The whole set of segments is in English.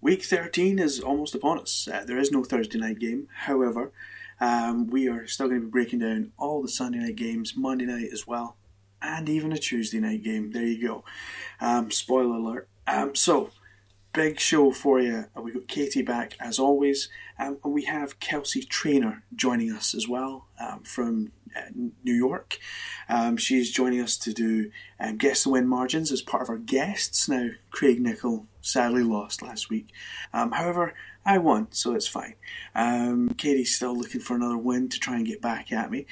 Week 13 is almost upon us. Uh, there is no Thursday night game. However, um, we are still going to be breaking down all the Sunday night games, Monday night as well, and even a Tuesday night game. There you go. Um, spoiler alert. Um, so, big show for you. Uh, We've got Katie back as always, um, and we have Kelsey Trainor joining us as well um, from New York. Um, she's joining us to do um, Guess the Win Margins as part of our guests. Now, Craig Nichol sadly lost last week. Um, however, I won, so it's fine. Um, Katie's still looking for another win to try and get back at me.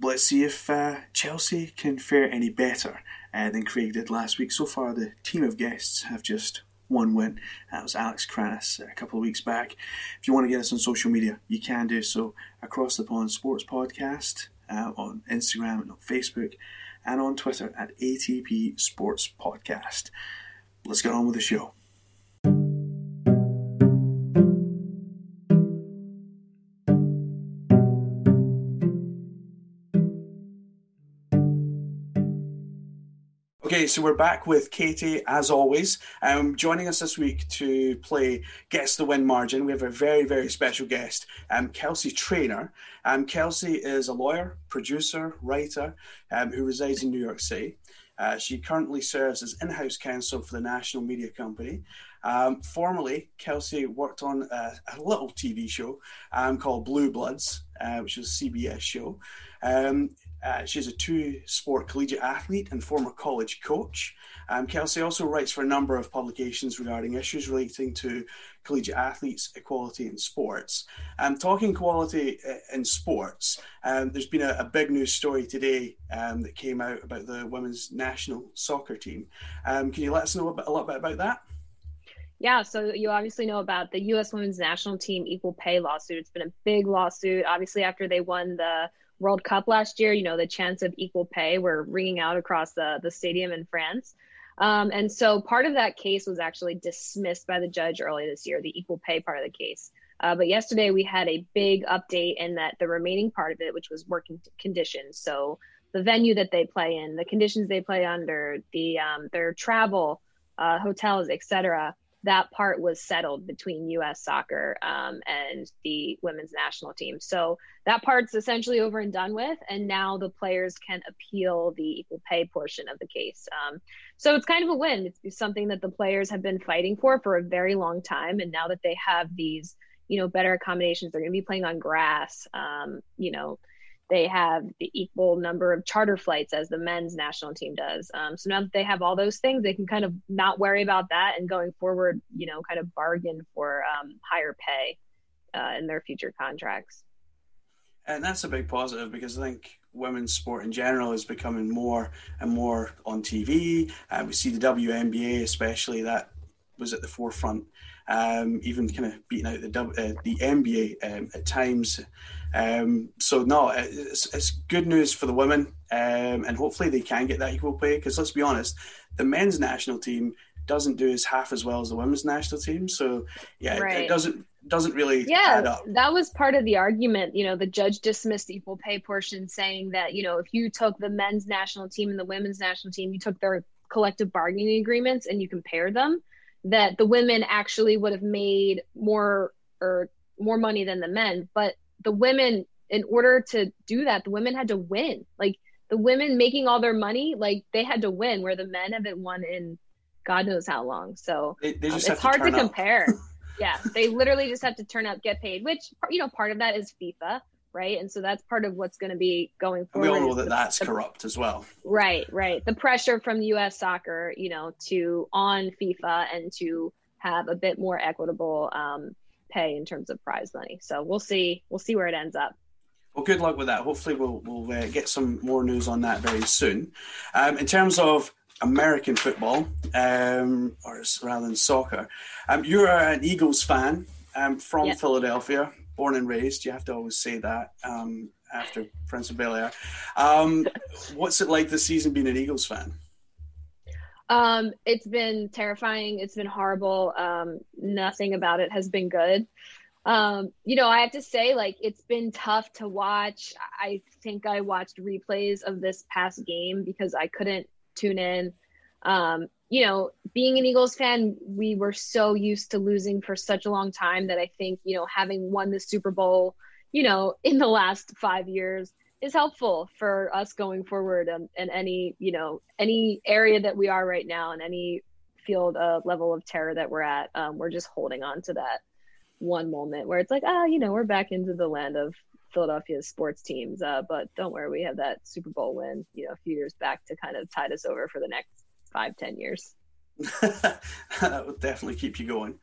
Let's see if uh, Chelsea can fare any better uh, than Craig did last week. So far, the team of guests have just one win. That was Alex Kranis a couple of weeks back. If you want to get us on social media, you can do so across the pond sports podcast uh, on Instagram and on Facebook and on Twitter at ATP Sports Podcast. Let's get on with the show. So we're back with Katie as always. Um, joining us this week to play Guess the Win Margin, we have a very, very special guest, um, Kelsey Trainor. Um, Kelsey is a lawyer, producer, writer um, who resides in New York City. Uh, she currently serves as in house counsel for the National Media Company. Um, formerly, Kelsey worked on a, a little TV show um, called Blue Bloods, uh, which was a CBS show. Um, uh, she's a two sport collegiate athlete and former college coach. Um, Kelsey also writes for a number of publications regarding issues relating to collegiate athletes, equality in sports. Um, talking equality uh, in sports, um, there's been a, a, big news story today um, that came out about the women's national soccer team. Um, can you let us know a, bit, a little bit about that? Yeah, so you obviously know about the U.S. women's national team equal pay lawsuit. It's been a big lawsuit, obviously, after they won the World Cup last year, you know, the chants of equal pay were ringing out across the, the stadium in France. Um, and so part of that case was actually dismissed by the judge early this year, the equal pay part of the case. Uh, but yesterday we had a big update in that the remaining part of it, which was working conditions. So the venue that they play in, the conditions they play under, the um, their travel, uh, hotels, etc that part was settled between U.S. soccer um, and the women's national team. So that part's essentially over and done with, and now the players can appeal the equal pay portion of the case. Um, so it's kind of a win. It's something that the players have been fighting for for a very long time, and now that they have these, you know, better accommodations, they're going to be playing on grass. Um, you know they have the equal number of charter flights as the men's national team does. Um, so now that they have all those things, they can kind of not worry about that and going forward, you know, kind of bargain for um, higher pay uh, in their future contracts. And that's a big positive because I think women's sport in general is becoming more and more on TV. Uh, we see the WNBA, especially that was at the forefront, um, even kind of beating out the uh, the NBA um, at times. Um, so no, it's, it's, good news for the women, um, and hopefully they can get that equal pay. Because let's be honest, the men's national team doesn't do as half as well as the women's national team. So yeah, right. it, it doesn't doesn't really yeah that was part of the argument you know the judge dismissed the equal pay portion saying that you know if you took the men's national team and the women's national team you took their collective bargaining agreements and you compare them that the women actually would have made more or more money than the men but the women in order to do that the women had to win. Like the women making all their money like they had to win where the men haven't won in god knows how long. So they, they um, it's hard to, to compare. Yeah, they literally just have to turn up, get paid, which you know part of that is FIFA, right? And so that's part of what's going to be going forward. we all know that the, that's the, corrupt as well. Right, right. The pressure from U.S. soccer, you know, to on FIFA and to have a bit more equitable um, pay in terms of prize money. So we'll see. We'll see where it ends up. Well, good luck with that. Hopefully, we'll we'll uh, get some more news on that very soon. Um, in terms of American football, um, or rather than soccer. Um, you're an Eagles fan um, from yeah. Philadelphia, born and raised. You have to always say that um, after Prince of Bel Air. Um, what's it like this season being an Eagles fan? Um, it's been terrifying. It's been horrible. nothing about it has been good. Um, you know, I have to say, like, it's been tough to watch. I think I watched replays of this past game because I couldn't tune in. Um, you know, being an Eagles fan, we were so used to losing for such a long time that I think, you know, having won the Super Bowl, you know, in the last five years is helpful for us going forward and, and any, you know, any area that we are right now and any field uh, level of terror that we're at. Um, we're just holding on to that one moment where it's like, ah, oh, you know, we're back into the land of Philadelphia sports teams. Uh, but don't worry, we have that Super Bowl win, you know, a few years back to kind of tide us over for the next five, ten years. that would definitely keep you going.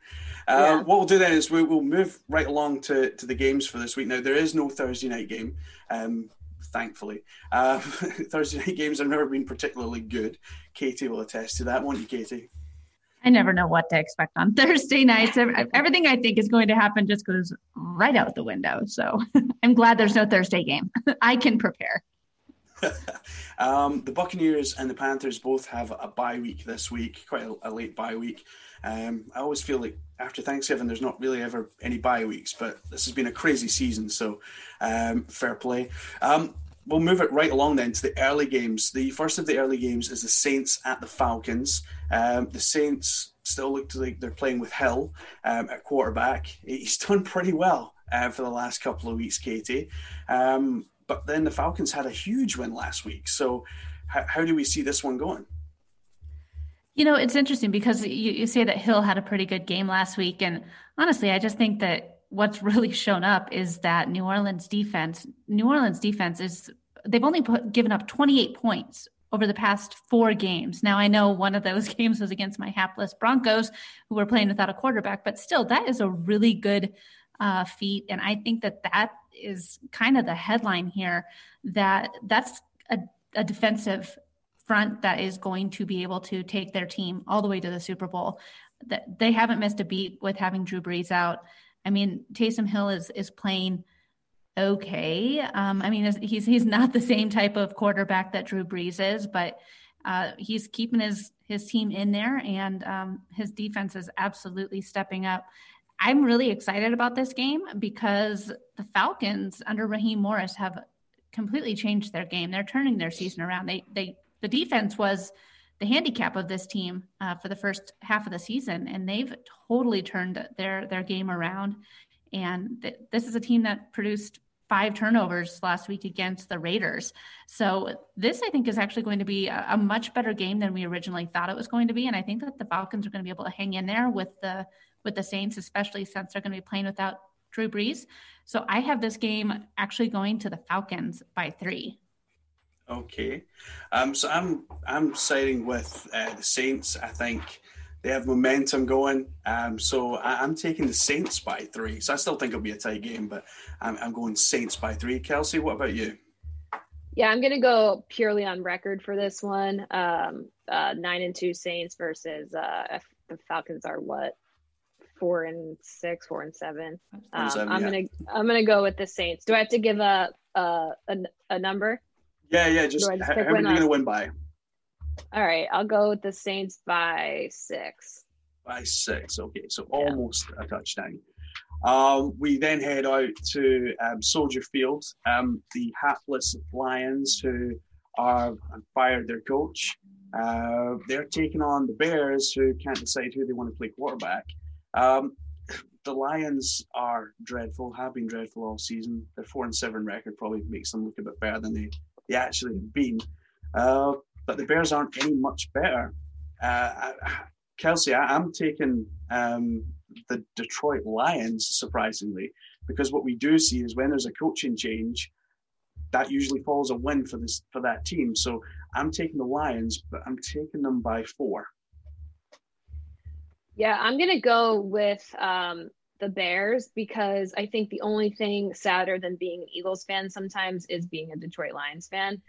Uh, yeah. What we'll do then is we will move right along to, to the games for this week. Now, there is no Thursday night game, um, thankfully. Uh, Thursday night games have never been particularly good. Katie will attest to that, won't you, Katie? I never know what to expect on Thursday nights. Everything I think is going to happen just goes right out the window. So I'm glad there's no Thursday game. I can prepare. um, the Buccaneers and the Panthers both have a bye week this week, quite a, a late bye week. Um, I always feel like after Thanksgiving, there's not really ever any bye weeks, but this has been a crazy season, so um, fair play. Um, we'll move it right along then to the early games. The first of the early games is the Saints at the Falcons. Um, the Saints still look like they're playing with Hill um, at quarterback. He's done pretty well uh, for the last couple of weeks, Katie. Um, but then the Falcons had a huge win last week. So, h- how do we see this one going? You know, it's interesting because you, you say that Hill had a pretty good game last week. And honestly, I just think that what's really shown up is that New Orleans defense, New Orleans defense is they've only put, given up 28 points over the past four games. Now I know one of those games was against my hapless Broncos, who were playing without a quarterback, but still, that is a really good uh, feat, and I think that that is kind of the headline here. That that's a, a defensive front that is going to be able to take their team all the way to the Super Bowl. That they haven't missed a beat with having Drew Brees out. I mean, Taysom Hill is is playing okay. Um, I mean, he's he's not the same type of quarterback that Drew Brees is, but uh, he's keeping his his team in there, and um, his defense is absolutely stepping up. I'm really excited about this game because the Falcons under Raheem Morris have completely changed their game. They're turning their season around. They they the defense was the handicap of this team uh, for the first half of the season, and they've totally turned their their game around. And th- this is a team that produced five turnovers last week against the Raiders. So this, I think, is actually going to be a, a, much better game than we originally thought it was going to be. And I think that the Falcons are going to be able to hang in there with the with the Saints, especially since they're going to be playing without Drew Brees. So I have this game actually going to the Falcons by three. Okay, um, so I'm I'm siding with uh, the Saints. I think they have momentum going. Um, so I, am taking the Saints by three. So I still think it'll be a tight game, but I'm, I'm going Saints by three. Kelsey, what about you? Yeah, I'm going to go purely on record for this one. Um, uh, nine and two Saints versus uh, the Falcons are what four and six, four and seven. Um, seven, I'm yeah. gonna I'm gonna go with the Saints. Do I have to give a a a, a number? Yeah, yeah. Just, Do I just how pick how many are you going to win by? All right, I'll go with the Saints by six. By six. Okay, so almost a touchdown. Um, we then head out to um, Soldier Field. Um, the hapless Lions, who are have fired their coach, uh, they're taking on the Bears, who can't decide who they want to play quarterback. Um, the Lions are dreadful, have been dreadful all season. Their four and seven record probably makes them look a bit better than they, they actually have been. Uh, but the Bears aren't any much better. Uh, I- Kelsey, I, I'm taking um, the Detroit Lions, surprisingly, because what we do see is when there's a coaching change, that usually follows a win for this for that team. So I'm taking the Lions, but I'm taking them by four. Yeah, I'm gonna go with um, the Bears because I think the only thing sadder than being an Eagles fan sometimes is being a Detroit Lions fan.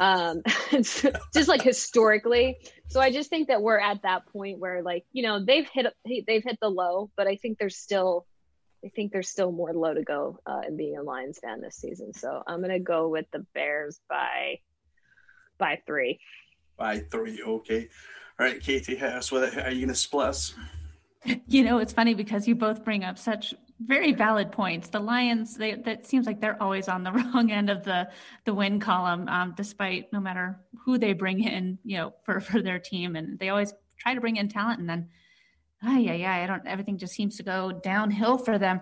Um, just like historically. So I just think that we're at that point where, like, you know, they've hit they've hit the low, but I think there's still, I think there's still more low to go uh, in being a Lions fan this season. So I'm gonna go with the Bears by by three. By three, okay. All right, Katie, hit us. Are you going to split us? You know, it's funny because you both bring up such very valid points. The Lions, they that seems like they're always on the wrong end of the the win column, um, despite no matter who they bring in, you know, for for their team, and they always try to bring in talent, and then, ah, yeah, yeah, I don't. Everything just seems to go downhill for them.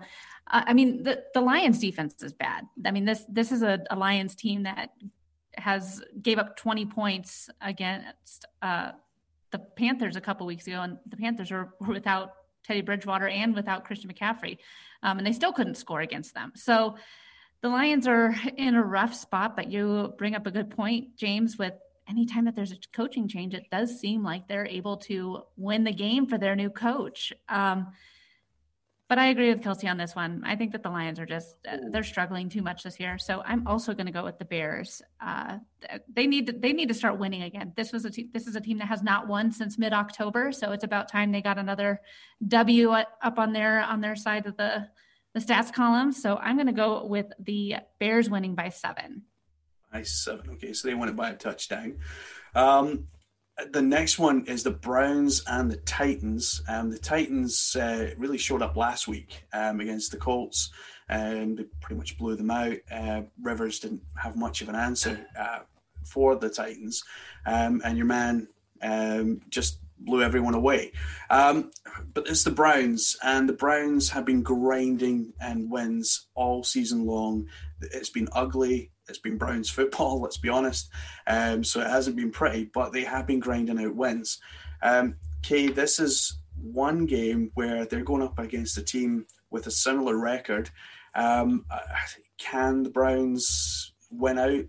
Uh, I mean, the the Lions defense is bad. I mean, this this is a, a Lions team that has gave up 20 points against uh, the Panthers a couple weeks ago, and the Panthers were, without Teddy Bridgewater and without Christian McCaffrey, um, and they still couldn't score against them. So the Lions are in a rough spot. But you bring up a good point, James. With anytime that there's a coaching change, it does seem like they're able to win the game for their new coach. Um, but I agree with Kelsey on this one. I think that the Lions are just uh, they're struggling too much this year. So I'm also going to go with the Bears. Uh, they need to, they need to start winning again. This was a te- this is a team that has not won since mid October. So it's about time they got another W up on their on their side of the the stats column. So I'm going to go with the Bears winning by seven. By seven. Okay, so they won it by a touchdown. Um, the next one is the Browns and the Titans. Um, the Titans uh, really showed up last week um, against the Colts, and they pretty much blew them out. Uh, Rivers didn't have much of an answer uh, for the Titans, um, and your man um, just blew everyone away. Um, but it's the Browns, and the Browns have been grinding and wins all season long. It's been ugly. It's been Browns football, let's be honest. Um, so it hasn't been pretty, but they have been grinding out wins. Um, Kay, this is one game where they're going up against a team with a similar record. Um, can the Browns win out,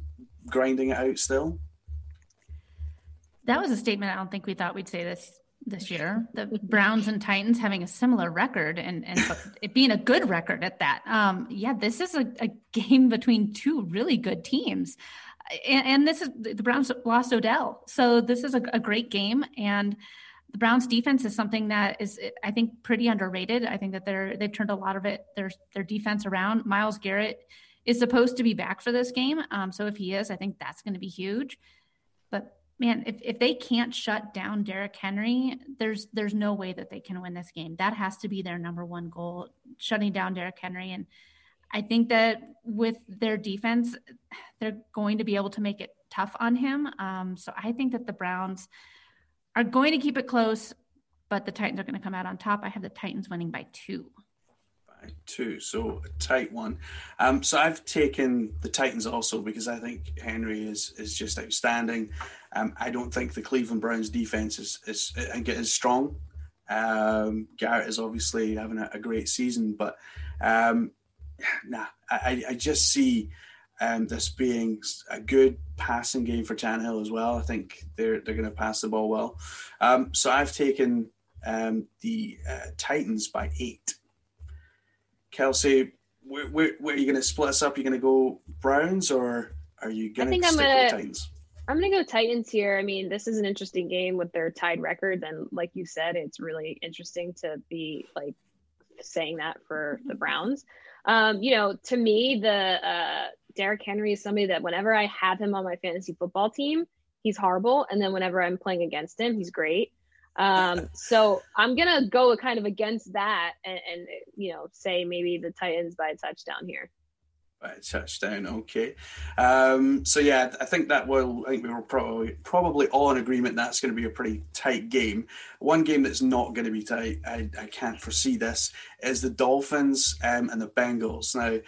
grinding it out still? That was a statement I don't think we thought we'd say this this year. The Browns and Titans having a similar record and and it being a good record at that. Um, yeah, this is a, a game between two really good teams. And, and this is the Browns lost Odell, so this is a, a great game. And the Browns defense is something that is, I think, pretty underrated. I think that they're they've turned a lot of it their their defense around. Myles Garrett is supposed to be back for this game, um, so if he is, I think that's going to be huge. Man, if, if they can't shut down Derrick Henry, there's there's no way that they can win this game. That has to be their number one goal, shutting down Derrick Henry. And I think that with their defense, they're going to be able to make it tough on him. Um, so I think that the Browns are going to keep it close, but the Titans are going to come out on top. I have the Titans winning by two. Two, so a tight one. Um, so I've taken the Titans also because I think Henry is is just outstanding. Um, I don't think the Cleveland Browns defense is is it is strong. Um, Garrett is obviously having a, a great season, but um, nah, I, I just see um, this being a good passing game for Tannehill as well. I think they're they're going to pass the ball well. Um, so I've taken um, the uh, Titans by eight. Kelsey, where, where, where are you going to split us up? You're you going to go Browns or are you going to I'm stick gonna- with Titans? I'm gonna go Titans here. I mean, this is an interesting game with their tied records, and like you said, it's really interesting to be like saying that for the Browns. Um, you know, to me, the uh, Derrick Henry is somebody that whenever I have him on my fantasy football team, he's horrible, and then whenever I'm playing against him, he's great. Um, so I'm gonna go kind of against that, and, and you know, say maybe the Titans by a touchdown here. By a touchdown, okay. Um, so yeah, I think that will. I think we were probably probably all in agreement that's going to be a pretty tight game. One game that's not going to be tight, I, I can't foresee this, is the Dolphins um, and the Bengals. Now,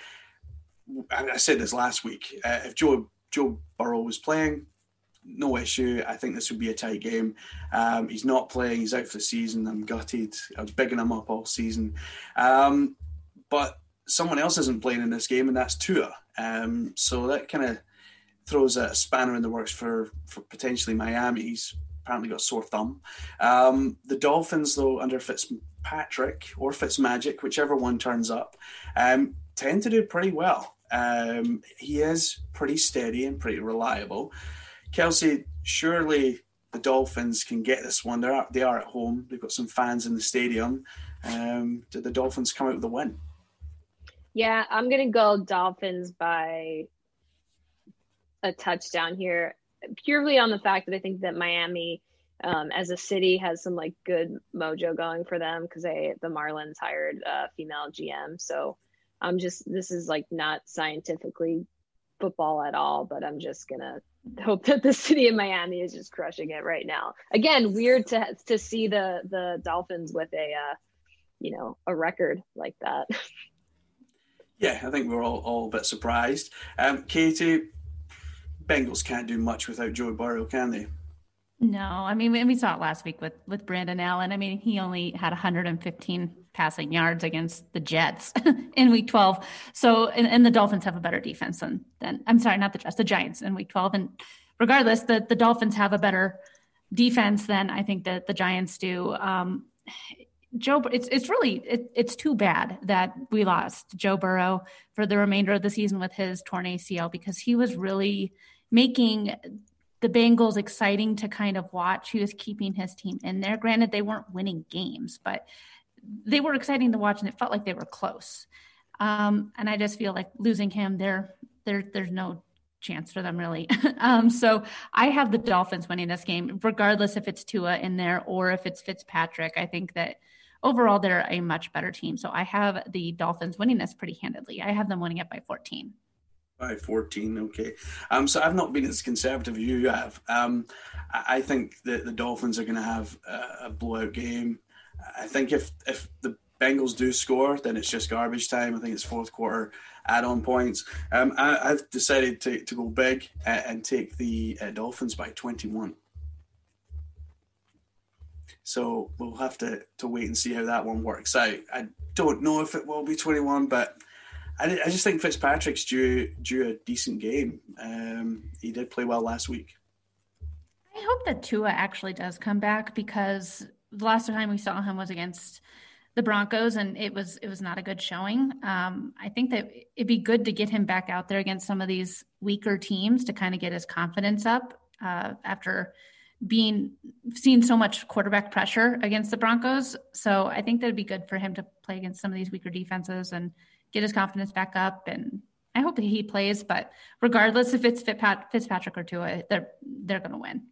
I, said this last week. Uh, if Joe Joe Burrow was playing, no issue. I think this would be a tight game. Um, he's not playing. He's out for the season. I'm gutted. I was bigging him up all season. Um, but someone else isn't playing in this game, and that's Tua. Um, so that kind of throws a spanner in the works for, for potentially Miami. He's apparently got a sore thumb. Um, the Dolphins, though, under Fitzpatrick or Fitzmagic, whichever one turns up, um, tend to do pretty well. Um, he is pretty steady and pretty reliable. Kelsey, surely the Dolphins can get this one. They're they are at home. They've got some fans in the stadium. Um, did the Dolphins come out with a win? Yeah, I'm gonna go Dolphins by a touchdown here, purely on the fact that I think that Miami, um, as a city, has some like good mojo going for them because they the Marlins hired a female GM. So I'm just this is like not scientifically football at all, but I'm just gonna hope that the city of Miami is just crushing it right now. Again, weird to to see the the Dolphins with a uh, you know a record like that. Yeah, I think we're all, all a bit surprised. Um, Katie, Bengals can't do much without Joe Burrow, can they? No, I mean we saw it last week with with Brandon Allen. I mean he only had 115 passing yards against the Jets in Week 12. So and, and, the Dolphins have a better defense than than I'm sorry, not the Jets, the Giants in Week 12. And regardless, the the Dolphins have a better defense than I think that the Giants do. Um, Joe, it's it's really it, it's too bad that we lost Joe Burrow for the remainder of the season with his torn ACL because he was really making the Bengals exciting to kind of watch. He was keeping his team in there. Granted, they weren't winning games, but they were exciting to watch, and it felt like they were close. Um, and I just feel like losing him, there, there, there's no chance for them really. um, so I have the Dolphins winning this game, regardless if it's Tua in there or if it's Fitzpatrick. I think that overall they're a much better team. So I have the Dolphins winning this pretty handedly. I have them winning it by 14. By 14, okay. Um, so I've not been as conservative as you have. Um, I think that the Dolphins are going to have a, a blowout game. I think if if the Bengals do score, then it's just garbage time. I think it's fourth quarter add-on points. Um, I, have decided to, to go big and, and take the uh, Dolphins by 21. So we'll have to, to wait and see how that one works out. I don't know if it will be 21, but I, I just think Fitzpatrick's due due a decent game. Um, he did play well last week. I hope that Tua actually does come back because the last time we saw him was against the Broncos, and it was it was not a good showing. Um, I think that it'd be good to get him back out there against some of these weaker teams to kind of get his confidence up uh, after being seeing so much quarterback pressure against the Broncos. So I think that'd be good for him to play against some of these weaker defenses and get his confidence back up. And I hope that he plays. But regardless if it's Fitzpatrick or Tua, they're they're going to win.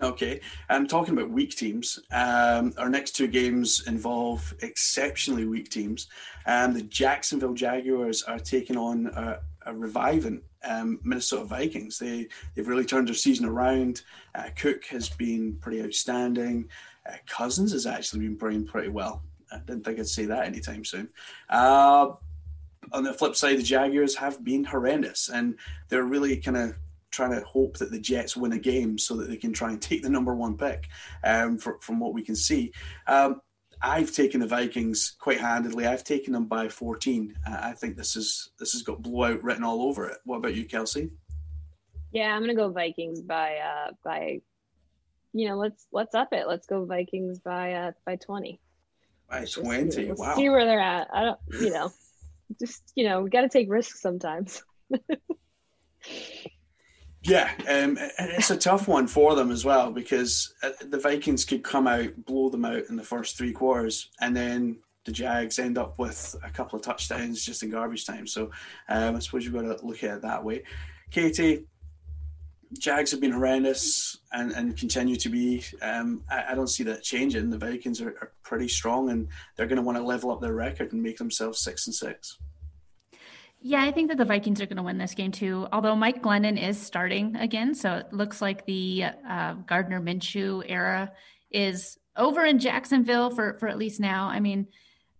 Okay, I'm talking about weak teams. Um, our next two games involve exceptionally weak teams. Um, the Jacksonville Jaguars are taking on a, a reviving um, Minnesota Vikings. They they've really turned their season around. Uh, Cook has been pretty outstanding. Uh, Cousins has actually been playing pretty well. I didn't think I'd say that anytime soon. Uh, on the flip side, the Jaguars have been horrendous, and they're really kind of trying to hope that the Jets win a game so that they can try and take the number one pick. Um, for, from what we can see, um, I've taken the Vikings quite handedly. I've taken them by 14. Uh, I think this is this has got blowout written all over it. What about you, Kelsey? Yeah, I'm gonna go Vikings by uh by you know let's let's up it. Let's go Vikings by uh by 20. By 20. See, wow. See where they're at. I don't you know just you know we got to take risks sometimes. Yeah, um, it's a tough one for them as well because uh, the Vikings could come out, blow them out in the first three quarters, and then the Jags end up with a couple of touchdowns just in garbage time. So um, I suppose you've got to look at it that way. Katie, Jags have been horrendous and, and continue to be. Um, I, I, don't see that changing. The Vikings are, are pretty strong and they're going to want to level up their record and make themselves six and six. Yeah, I think that the Vikings are going to win this game too. Although Mike Glennon is starting again, so it looks like the uh, Gardner Minshew era is over in Jacksonville for for at least now. I mean,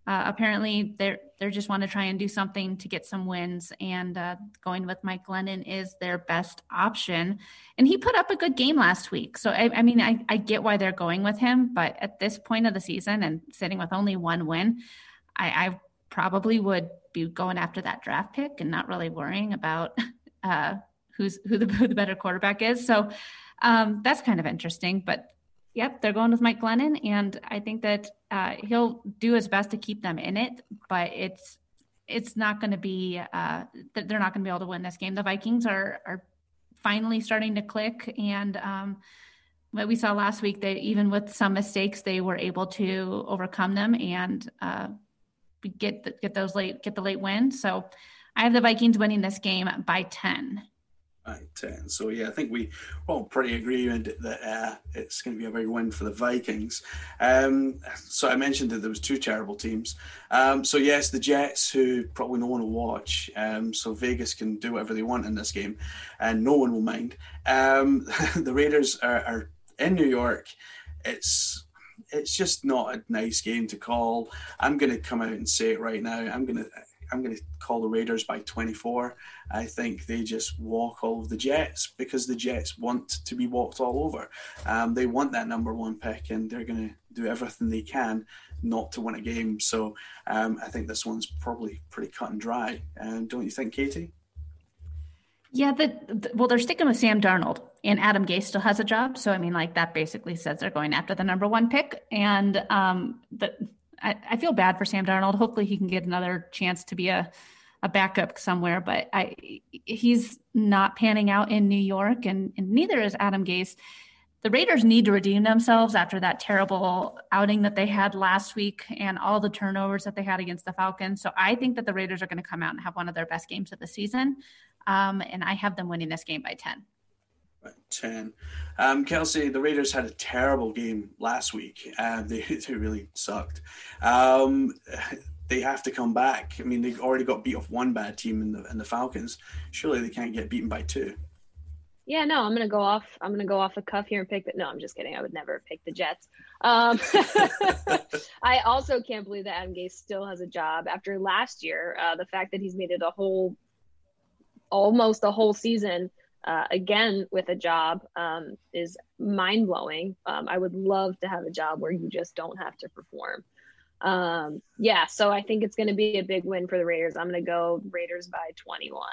uh, apparently they're they just want to try and do something to get some wins, and uh, going with Mike Glennon is their best option. And he put up a good game last week, so I, I mean I, I get why they're going with him, but at this point of the season and sitting with only one win, I, I probably would be going after that draft pick and not really worrying about uh, who's who the, who the better quarterback is. So um, that's kind of interesting, but Yep, they're going with Mike Glennon, and I think that uh, he'll do his best to keep them in it. But it's it's not going to be uh, they're not going to be able to win this game. The Vikings are are finally starting to click, and um, what we saw last week, they even with some mistakes, they were able to overcome them and uh, get get those late get the late win. So I have the Vikings winning this game by ten. By 10. So, yeah, I think we all pretty agreement that uh, it's going to be a big win for the Vikings. Um, so, I mentioned that there was two terrible teams. Um, so, yes, the Jets, who probably no one will watch. Um, so, Vegas can do whatever they want in this game, and no one will mind. Um, the Raiders are, are in New York. It's it's just not a nice game to call. I'm going to come out and say it right now. I'm going to I'm going to call the Raiders by 24. I think they just walk all of the Jets because the Jets want to be walked all over. Um, they want that number one pick, and they're going to do everything they can not to win a game. So um, I think this one's probably pretty cut and dry. And don't you think, Katie? Yeah, the, the, well, they're sticking with Sam Darnold, and Adam Gase still has a job. So I mean, like that basically says they're going after the number one pick, and um, the I, I feel bad for Sam Darnold. Hopefully, he can get another chance to be a a backup somewhere, but I he's not panning out in New York, and, and neither is Adam Gase. The Raiders need to redeem themselves after that terrible outing that they had last week and all the turnovers that they had against the Falcons. So I think that the Raiders are going to come out and have one of their best games of the season, um, and I have them winning this game by ten. 10. Um, Kelsey, the Raiders had a terrible game last week. Uh, they, they really sucked. Um, they have to come back. I mean, they've already got beat off one bad team in the, in the Falcons. Surely they can't get beaten by two. Yeah, no, I'm gonna go off. I'm gonna go off the cuff here and pick the. No, I'm just kidding. I would never pick the Jets. Um, I also can't believe that Adam Gase still has a job after last year. Uh, the fact that he's made it a whole, almost a whole season uh, again with a job um, is mind blowing. Um, I would love to have a job where you just don't have to perform. Um, yeah, so I think it's going to be a big win for the Raiders. I'm going to go Raiders by 21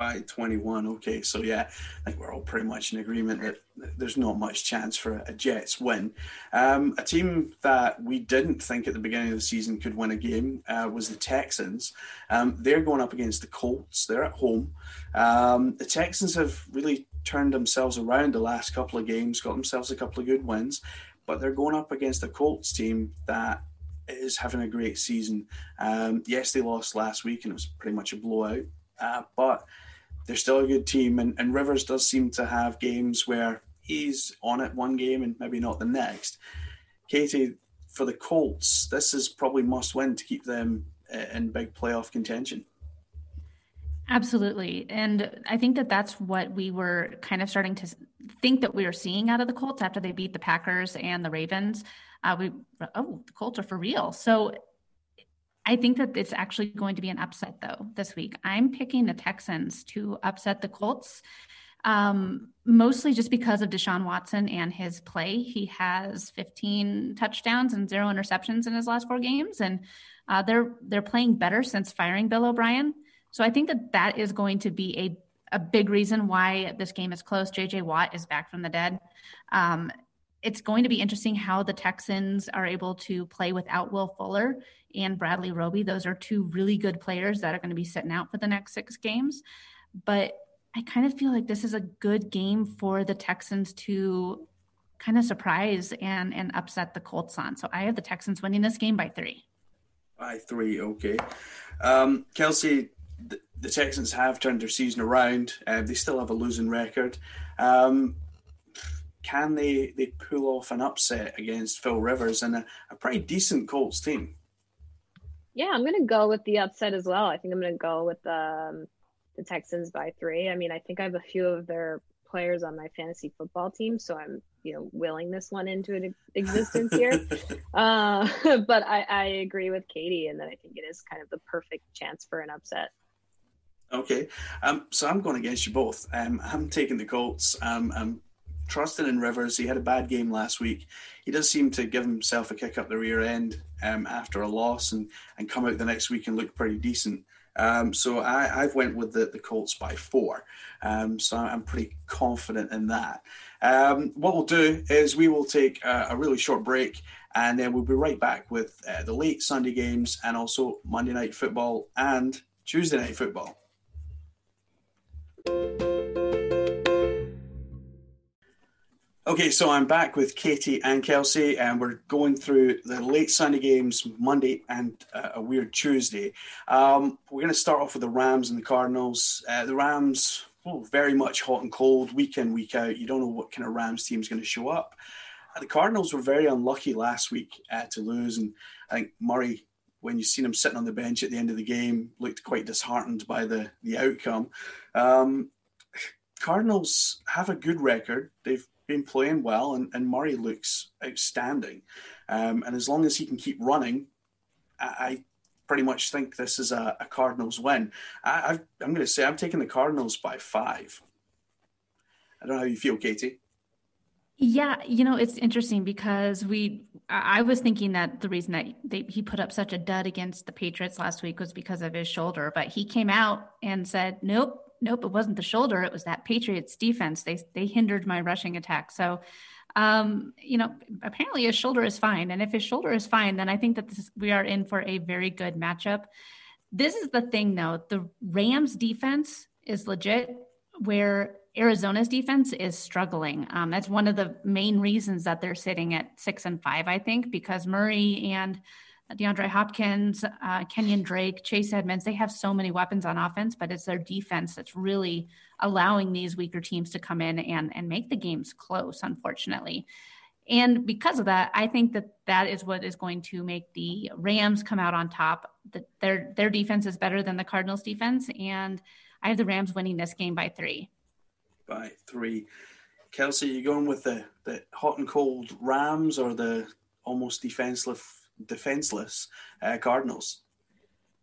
by 21. Okay, so yeah, I think we're all pretty much in agreement that there's not much chance for a Jets win. Um, a team that we didn't think at the beginning of the season could win a game uh, was the Texans. Um, they're going up against the Colts. They're at home. Um, the Texans have really turned themselves around the last couple of games, got themselves a couple of good wins, but they're going up against a Colts team that is having a great season. Um, yes, they lost last week and it was pretty much a blowout, uh, but they're still a good team. And, and Rivers does seem to have games where he's on it one game and maybe not the next. Katie, for the Colts, this is probably must win to keep them uh, in big playoff contention. Absolutely. And I think that that's what we were kind of starting to think that we were seeing out of the Colts after they beat the Packers and the Ravens. Uh, we, oh, the Colts are for real. So I think that it's actually going to be an upset though this week. I'm picking the Texans to upset the Colts. Um, mostly just because of Deshaun Watson and his play. He has 15 touchdowns and zero interceptions in his last four games, and uh, they're they're playing better since firing Bill O'Brien. So I think that that is going to be a a big reason why this game is close. JJ Watt is back from the dead. Um, it's going to be interesting how the Texans are able to play without Will Fuller and Bradley Roby. Those are two really good players that are going to be sitting out for the next six games. But I kind of feel like this is a good game for the Texans to kind of surprise and and upset the Colts on. So I have the Texans winning this game by three. By three, okay. Um, Kelsey, the, the, Texans have turned their season around. Uh, they still have a losing record. Um, can they they pull off an upset against Phil Rivers and a, a pretty decent Colts team? Yeah, I'm going to go with the upset as well. I think I'm going to go with um, the Texans by three. I mean, I think I have a few of their players on my fantasy football team, so I'm you know willing this one into existence here. uh, but I, I agree with Katie, and that I think it is kind of the perfect chance for an upset. Okay, um, so I'm going against you both. Um, I'm taking the Colts. Um, I'm trusting in Rivers. He had a bad game last week. He does seem to give himself a kick up the rear end um, after a loss and, and come out the next week and look pretty decent. Um, so I, I've went with the, the Colts by four. Um, so I'm pretty confident in that. Um, what we'll do is we will take a, a, really short break and then we'll be right back with uh, the late Sunday games and also Monday night football and Tuesday night football. Okay, so I'm back with Katie and Kelsey, and we're going through the late Sunday games, Monday and uh, a weird Tuesday. Um, we're going to start off with the Rams and the Cardinals. Uh, the Rams, oh, very much hot and cold, week in, week out. You don't know what kind of Rams team is going to show up. Uh, the Cardinals were very unlucky last week uh, to lose, and I think Murray, when you seen him sitting on the bench at the end of the game, looked quite disheartened by the the outcome. Um, Cardinals have a good record. They've been playing well, and, and Murray looks outstanding. Um, and as long as he can keep running, I, I pretty much think this is a, a Cardinals win. I, am going to say I'm taking the Cardinals by five. I don't know how you feel, Katie. Yeah, you know, it's interesting because we, I was thinking that the reason that they, he put up such a dud against the Patriots last week was because of his shoulder, but he came out and said, nope, nope, it wasn't the shoulder. It was that Patriots defense. They they hindered my rushing attack. So, um, you know, apparently his shoulder is fine. And if his shoulder is fine, then I think that this, we are in for a very good matchup. This is the thing, though. The Rams defense is legit, where Arizona's defense is struggling. Um, that's one of the main reasons that they're sitting at six and five, I think, because Murray and DeAndre Hopkins, uh, Kenyan Drake, Chase Edmonds, they have so many weapons on offense, but it's their defense that's really allowing these weaker teams to come in and, and make the games close, unfortunately. And because of that, I think that that is what is going to make the Rams come out on top. That their their defense is better than the Cardinals' defense, and I have the Rams winning this game by three. By three, Kelsey, you going with the the hot and cold Rams or the almost defenseless defenseless uh, Cardinals?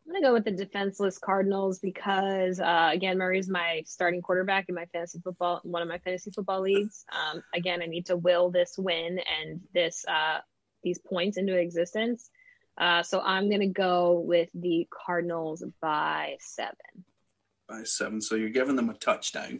I'm gonna go with the defenseless Cardinals because uh, again, Murray's my starting quarterback in my fantasy football, one of my fantasy football leagues. Um, again, I need to will this win and this uh, these points into existence. Uh, so I'm gonna go with the Cardinals by seven. By seven, so you're giving them a touchdown.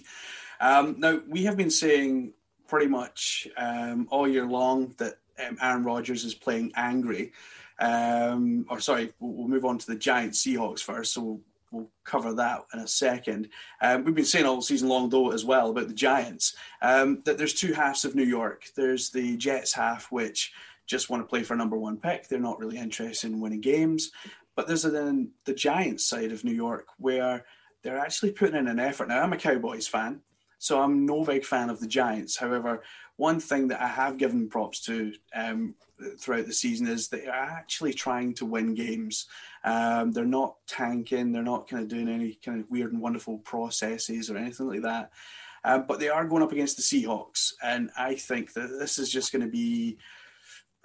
Um, now we have been saying pretty much um, all year long that um, Aaron Rodgers is playing angry. Um, or sorry, we'll, we'll, move on to the Giants Seahawks first. So we'll, we'll cover that in a second. Um, we've been saying all season long, though, as well about the Giants um, that there's two halves of New York. There's the Jets half, which just want to play for a number one pick. They're not really interested in winning games. But there's then the Giants side of New York where they're actually putting in an effort. Now, I'm a Cowboys fan, so I'm no big fan of the Giants. However, one thing that I have given props to um, throughout the season is they are actually trying to win games. Um, they're not tanking. They're not kind of doing any kind of weird and wonderful processes or anything like that. Um, but they are going up against the Seahawks, and I think that this is just going to be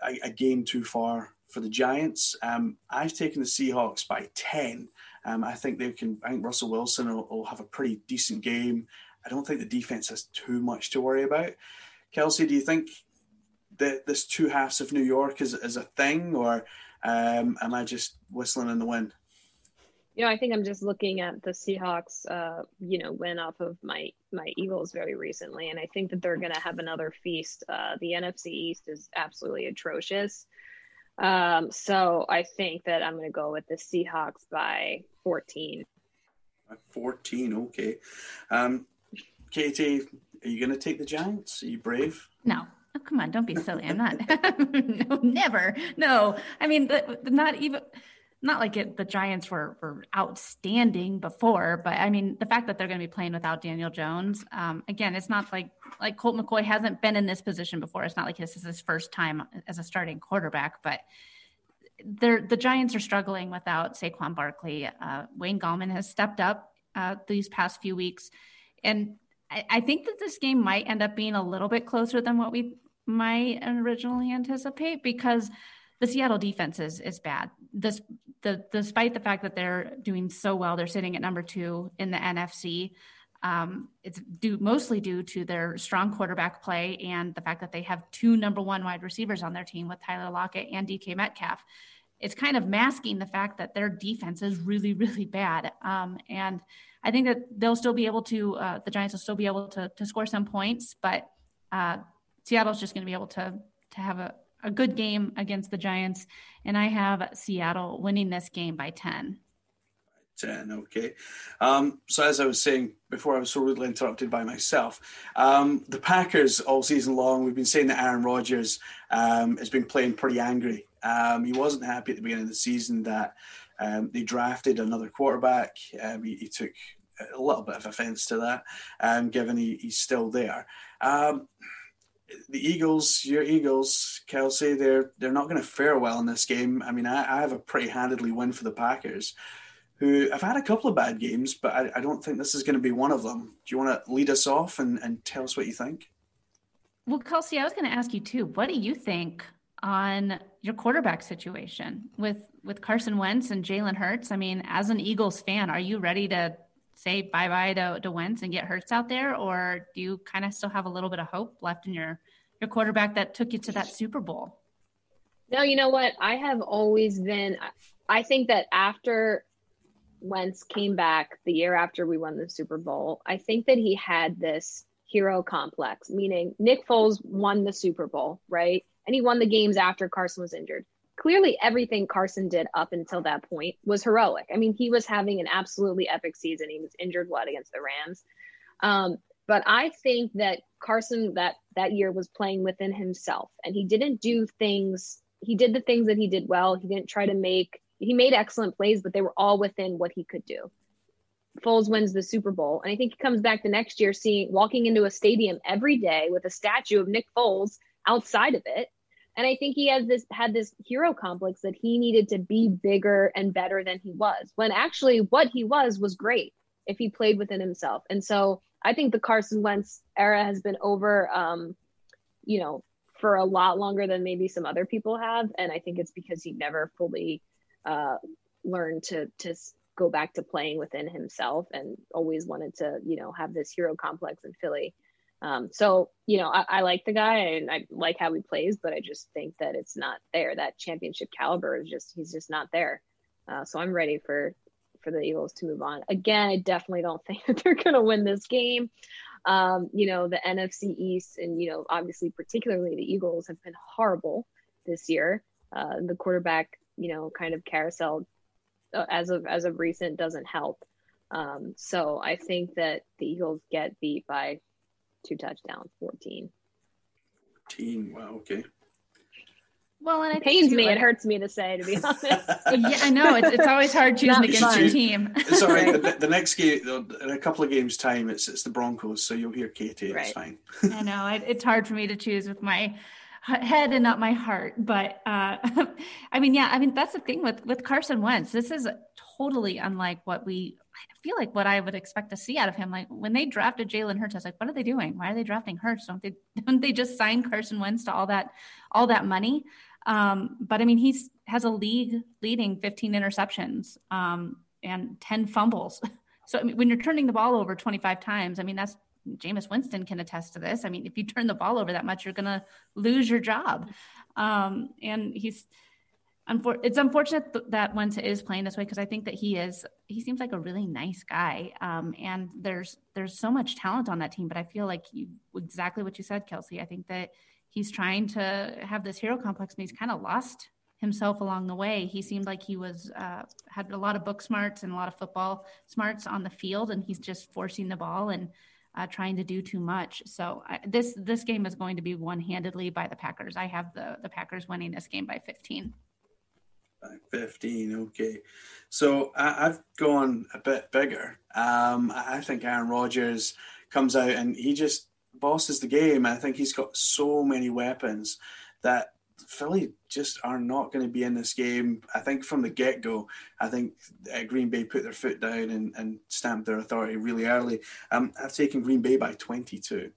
a, a, game too far for the Giants. Um, I've taken the Seahawks by ten. Um, I think they can. I think Russell Wilson will, will have a pretty decent game. I don't think the defense has too much to worry about. Kelsey, do you think that this two halves of New York is, is a thing, or um, am I just whistling in the wind? You know, I think I'm just looking at the Seahawks, uh, you know, win off of my my Eagles very recently, and I think that they're going to have another feast. Uh, the NFC East is absolutely atrocious, um, so I think that I'm going to go with the Seahawks by 14. 14, okay. Um, Katie, are you going to take the Giants? Are you brave? No. Oh, come on, don't be silly. I'm not. no, never. No. I mean, not even. Not like it, the Giants were, were outstanding before, but I mean the fact that they're going to be playing without Daniel Jones. Um, again, it's not like like Colt McCoy hasn't been in this position before. It's not like this is his first time as a starting quarterback, but they're, the Giants are struggling without Saquon Barkley. Uh, Wayne Gallman has stepped up uh, these past few weeks, and I, think that this game might end up being a little bit closer than what we might originally anticipate because the Seattle defense is is bad. This the despite the fact that they're doing so well, they're sitting at number two in the NFC. Um, it's due mostly due to their strong quarterback play and the fact that they have two number one wide receivers on their team with Tyler Lockett and DK Metcalf. It's kind of masking the fact that their defense is really, really bad. Um, and I think that they'll still be able to, uh, the Giants will still be able to, to score some points, but uh, Seattle's just going to be able to, to have a, a good game against the Giants. And I have Seattle winning this game by 10. 10. Okay. Um, so, as I was saying before, I was so rudely interrupted by myself. Um, the Packers, all season long, we've been saying that Aaron Rodgers um, has been playing pretty angry. Um, he wasn't happy at the beginning of the season that um, they drafted another quarterback. Um, he, he, took a little bit of offense to that, given he, he's still there the Eagles, your Eagles, Kelsey, they're they're not going to fare well in this game. I mean, I, I, have a pretty handedly win for the Packers who have had a couple of bad games, but I, I don't think this is going to be one of them. Do you want to lead us off and, and tell us what you think? Well, Kelsey, I was going to ask you too. What do you think on your quarterback situation with with Carson Wentz and Jalen Hurts? I mean, as an Eagles fan, are you ready to say bye bye to, to Wentz and get Hurts out there, or do you kind of still have a little bit of hope left in your your quarterback that took you to that Super Bowl? No, you know what? I have always been. I think that after Wentz came back the year after we won the Super Bowl, I think that he had this hero complex, meaning Nick Foles won the Super Bowl, right? And he won the games after Carson was injured. Clearly, everything Carson did up until that point was heroic. I mean, he was having an absolutely epic season. He was injured what against the Rams. Um, but I think that Carson that that year was playing within himself, and he didn't do things. He did the things that he did well. He didn't try to make he made excellent plays, but they were all within what he could do. Foles wins the Super Bowl, and I think he comes back the next year, seeing walking into a stadium every day with a statue of Nick Foles outside of it, and I think he has this had this hero complex that he needed to be bigger and better than he was. When actually, what he was was great if he played within himself. And so I think the Carson Wentz era has been over. Um, you know, for a lot longer than maybe some other people have, and I think it's because he never fully uh, learned to to go back to playing within himself and always wanted to you know have this hero complex in Philly. Um, so you know I, I, like the guy and I like how he plays, but I just think that it's not there. That championship caliber is just he's just not there. Uh, so I'm ready for for the Eagles to move on. Again, I definitely don't think that they're going to win this game. Um, you know the NFC East and you know obviously particularly the Eagles have been horrible this year. Uh, the quarterback you know kind of carousel uh, as of as of recent doesn't help. Um, so I think that the Eagles get beat by two touchdowns, 14. 14. Wow. Okay. Well, and it pains me. Like, it hurts me to say, to be honest. yeah, I know. It's, it's always hard choosing against your team. It's all right. the, the, next game, in a couple of games' time, it's it's the Broncos, so you'll hear Katie. Right. It's fine. I know. It, it's hard for me to choose with my head and not my heart. But uh, I mean, yeah, I mean that's the thing with with Carson Wentz. This is totally unlike what we I feel like what I would expect to see out of him. Like when they drafted Jalen Hurts, I was like, what are they doing? Why are they drafting Hurts? Don't they don't they just sign Carson Wentz to all that all that money? Um, but I mean, he's has a league leading 15 interceptions um, and 10 fumbles. So I mean, when you're turning the ball over 25 times, I mean that's Jameis Winston can attest to this. I mean, if you turn the ball over that much, you're going to lose your job. Um, and he's, unfor- it's unfortunate th- that Wentz is playing this way because I think that he is, he seems like a really nice guy. Um, and there's, there's so much talent on that team, but I feel like you, exactly what you said, Kelsey. I think that he's trying to have this hero complex and he's kind of lost himself along the way. He seemed like he was uh, had a lot of book smarts and a lot of football smarts on the field, and he's just forcing the ball and uh, trying to do too much. So this this game is going to be one handedly by the Packers. I have the the Packers winning this game by 15. By 15, okay. So I, have gone a bit bigger. Um, I think Aaron Rodgers comes out and he just bosses the game. I think he's got so many weapons that Philly just are not going to be in this game. I think from the get go, I think uh, Green Bay put their foot down and, and stamped their authority really early. Um, I've taken Green Bay by 22.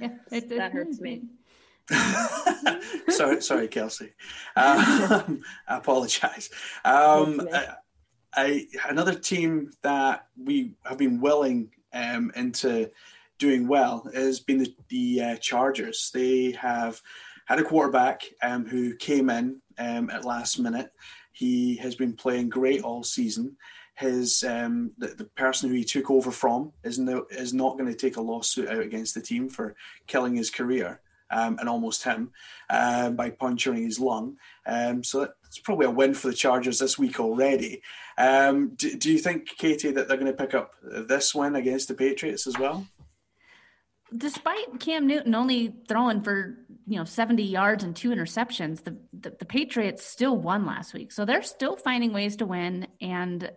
Yeah, it, it, that hurts me. sorry, sorry, Kelsey. Um, I apologize. Um, another team that we have been willing um, into doing well has been the, the uh, Chargers. They have had a quarterback um, who came in um, at last minute. He has been playing great all season. His um, the, the, person who he took over from is no, is not going to take a lawsuit out against the team for killing his career um, and almost him uh, by puncturing his lung. Um, so it's probably a win for the Chargers this week already. Um, do, do, you think, Katie, that they're going to pick up this win against the Patriots as well? despite Cam Newton only throwing for you know 70 yards and two interceptions, the, the, the Patriots still won last week. So they're still finding ways to win, and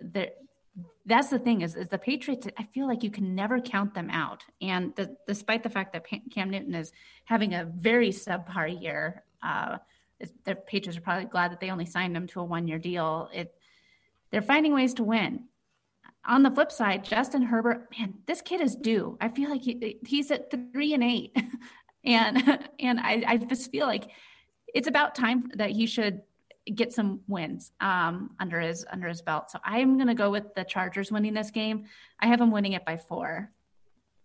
that's the thing is, is the Patriots. I feel like you can never count them out. And the, despite the fact that Cam Newton is having a very subpar year, uh, the Patriots are probably glad that they only signed him to a one year deal. It they're finding ways to win on the flip side, Justin Herbert, man, this kid is due. I feel like he, he's at three and eight, and and I, I just feel like it's about time that he should get some wins um, under his under his belt. So I'm going to go with the Chargers winning this game. I have them winning it by four.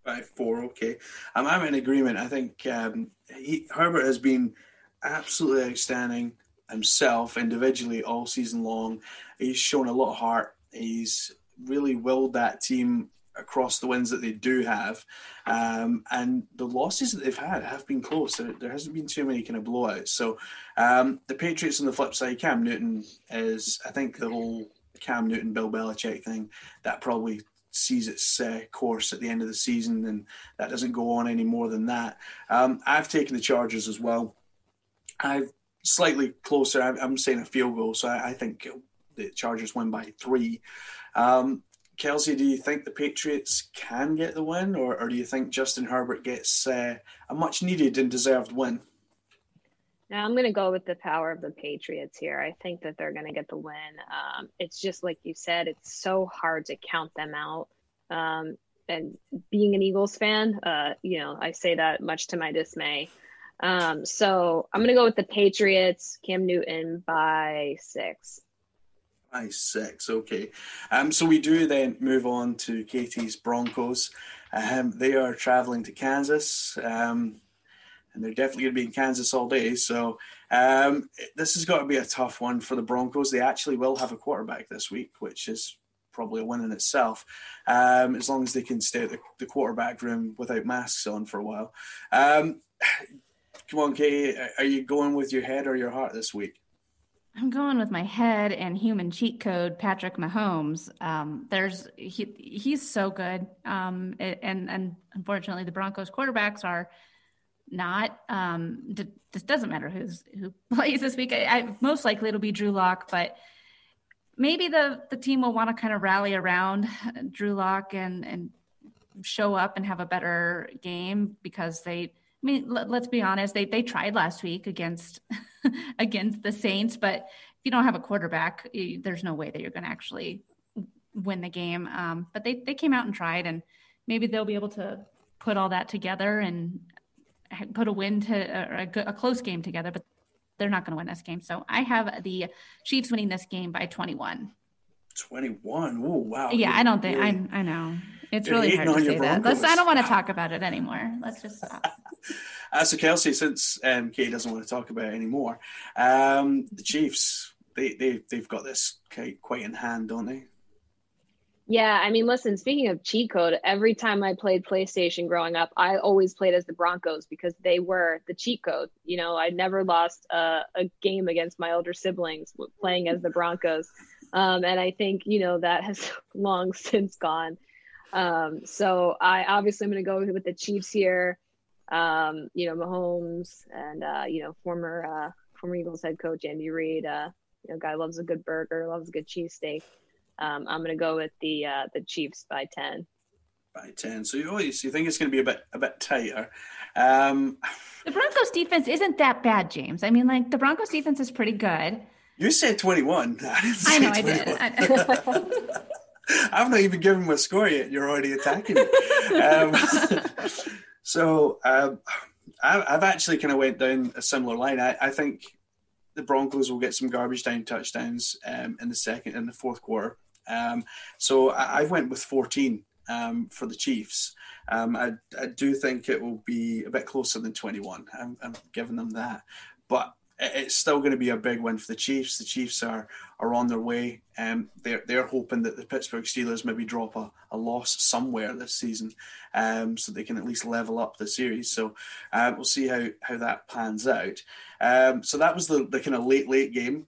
By four, okay. Um, I'm in agreement. I think um, he, Herbert has been absolutely outstanding himself individually all season long. He's shown a lot of heart. He's really willed that team across the wins that they do have. Um, and the losses that they've had have been close. There, there hasn't been too many kind of blowouts. So um, the Patriots on the flip side, Cam Newton is, I think, the whole Cam Newton, Bill Belichick thing that probably sees its uh, course at the end of the season, and that doesn't go on any more than that. Um, I've taken the Chargers as well. I've slightly closer. I'm saying a field goal, so I, I think the Chargers win by three. Um, Kelsey, do you think the Patriots can get the win, or, or do you think Justin Herbert gets uh, a much needed and deserved win? Now I'm going to go with the power of the Patriots here. I think that they're going to get the win. Um, it's just like you said, it's so hard to count them out. Um, and being an Eagles fan, uh, you know, I say that much to my dismay. Um, so I'm going to go with the Patriots, Cam Newton by six. By six, okay. Um, so we do then move on to Katie's Broncos. Um, they are traveling to Kansas, um, and they're definitely going to be in Kansas all day. So um, this has got to be a tough one for the Broncos. They actually will have a quarterback this week, which is probably a win in itself, um, as long as they can stay at the, the, quarterback room without masks on for a while. Um, come on, Katie, are you going with your head or your heart this week? I'm going with my head and human cheat code, Patrick Mahomes. Um, there's he, he's so good, um, and and unfortunately, the Broncos quarterbacks are not. Um, d- this doesn't matter who's who plays this week. I, I, most likely it'll be Drew Lock, but maybe the the team will want to kind of rally around Drew Lock and and show up and have a better game because they I mean, let, us be honest. They they tried last week against against the Saints, but if you don't have a quarterback, you, there's no way that you're going to actually win the game. Um, but they they came out and tried, and maybe they'll be able to put all that together and put a win to a, a, a close game together. But they're not going to win this game. So I have the Chiefs winning this game by 21. 21. Oh wow. Yeah, I don't think I I know. It's really hard to say that. Let's I don't want to talk about it anymore. Let's just stop. uh, so Kelsey, since um, Kay doesn't want to talk about it anymore, um, the Chiefs they they they've got this quite in hand, don't they? Yeah, I mean, listen, speaking of cheat code, every time I played PlayStation growing up, I always played as the Broncos because they were the cheat code. You know, I never lost a, a game against my older siblings playing as the Broncos. Um, and I think, you know, that has long since gone. Um, so I obviously I'm going to go with the Chiefs here. Um, you know, Mahomes and uh, you know former uh, former Eagles head coach Andy Reid. Uh, you know, guy loves a good burger, loves a good cheesesteak. Um, I'm going to go with the uh, the Chiefs by ten. By ten, so you always you think it's going to be a bit a bit tighter. Um, the Broncos defense isn't that bad, James. I mean, like the Broncos defense is pretty good. You said 21. I, I know 21. I did. I've not even given a score yet. You're already attacking me. um, so um, I, have actually kind of went down a similar line. I, I, think the Broncos will get some garbage time touchdowns um, in the second in the fourth quarter. Um, so I, I, went with 14 um, for the Chiefs. I, I, do think it will be a bit closer than 21. I'm, I'm giving them that, but it's still going to be a big win for the Chiefs. The Chiefs are are on their way. Um, they're they're hoping that the Pittsburgh Steelers maybe drop a, a loss somewhere this season, um, so they can at least level up the series. So uh, we'll see how how that pans out. Um, so that was the the kind of late late game.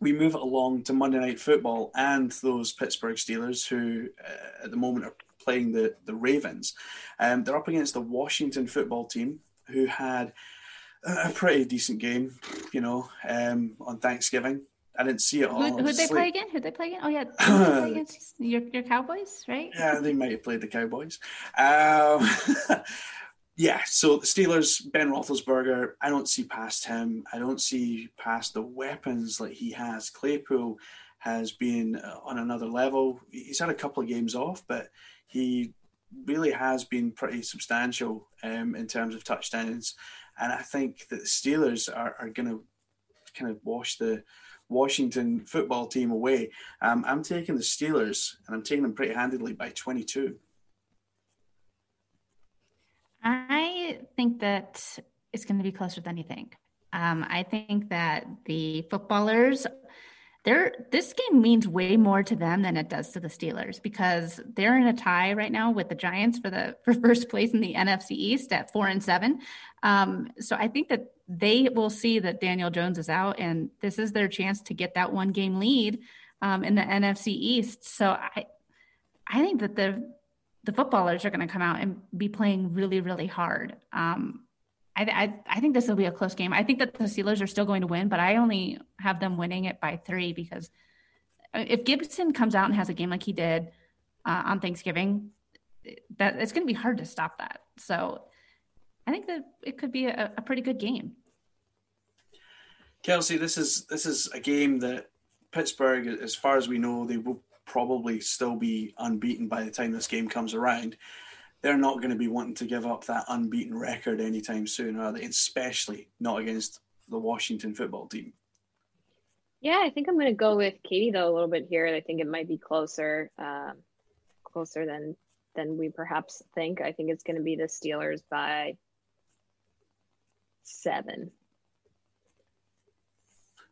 We move along to Monday Night Football and those Pittsburgh Steelers, who uh, at the moment are playing the the Ravens. Um, they're up against the Washington Football Team, who had a pretty decent game, you know, um, on Thanksgiving. I didn't see it all. Who, would they play again? Who'd they play again? Oh yeah, against your your Cowboys, right? Yeah, they might have played the Cowboys. Um, yeah, so the Steelers, Ben Roethlisberger, I don't see past him. I don't see past the weapons like he has. Claypool has been uh, on another level. He's had a couple of games off, but he really has been pretty substantial um, in terms of touchdowns and I think that the Steelers are, are going to kind of wash the Washington football team away. Um, I'm taking the Steelers, and I'm taking them pretty handedly by 22. I think that it's going to be closer than you think. Um, I think that the footballers they're this game means way more to them than it does to the Steelers because they're in a tie right now with the Giants for the for first place in the NFC East at four and seven. Um, so I think that they will see that Daniel Jones is out, and this is their chance to get that one game lead um, in the NFC East. So I I think that the the footballers are going to come out and be playing really really hard. Um, I, I, I think this will be a close game. I think that the Steelers are still going to win, but I only have them winning it by three because uh, if Gibson comes out and has a game like he did uh, on Thanksgiving, that it's going to be hard to stop that. So I think that it could be a, a pretty good game. Kelsey, this is this is a game that Pittsburgh, as far as we know, they will probably still be unbeaten by the time this game comes around they're not going to be wanting to give up that unbeaten record anytime soon, are they? Especially not against the Washington football team. Yeah, I think I'm going to go with Katie though a little bit here. I think it might be closer, um, closer than than we perhaps think. I think it's going to be the Steelers by seven.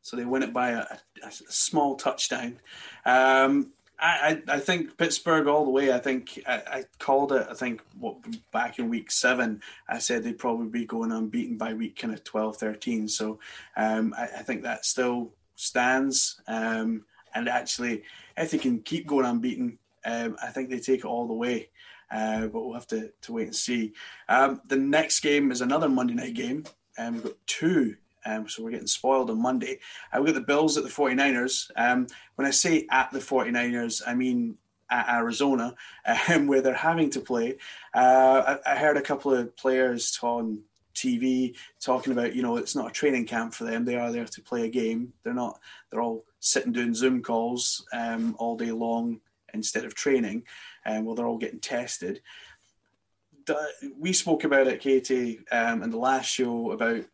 So they win it by a, a small touchdown. Um, I, I think Pittsburgh all the way. I think I, I, called it. I think what back in week seven, I said they'd probably be going unbeaten by week kind of 12, 13. So um, I, I, think that still stands. Um, and actually, if they can keep going unbeaten, um, I think they take it all the way. Uh, but we'll have to, to wait and see. Um, the next game is another Monday night game. And we've got two um, so we're getting spoiled on Monday. Uh, we've got the Bills at the 49ers. Um, when I say at the 49ers, I mean at Arizona, um, where they're having to play. Uh, I, I, heard a couple of players on TV talking about, you know, it's not a training camp for them. They are there to play a game. They're not, they're all sitting doing Zoom calls um, all day long instead of training. Um, well, they're all getting tested. We spoke about it, Katie, um, in the last show about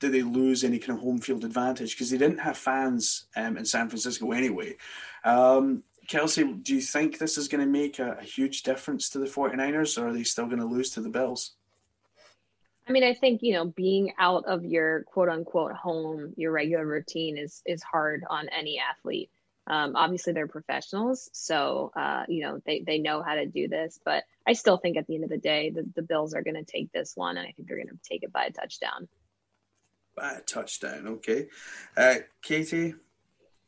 do they lose any kind of home field advantage because they didn't have fans um, in San Francisco anyway. Um, Kelsey, do you think this is going to make a, a, huge difference to the 49ers or are they still going to lose to the Bills? I mean, I think, you know, being out of your quote unquote home, your regular routine is is hard on any athlete. Um, obviously, they're professionals, so uh, you know they they know how to do this. But I still think at the end of the day, the, the Bills are going to take this one, and I think they're going to take it by a touchdown a touchdown. Okay, uh, Katie,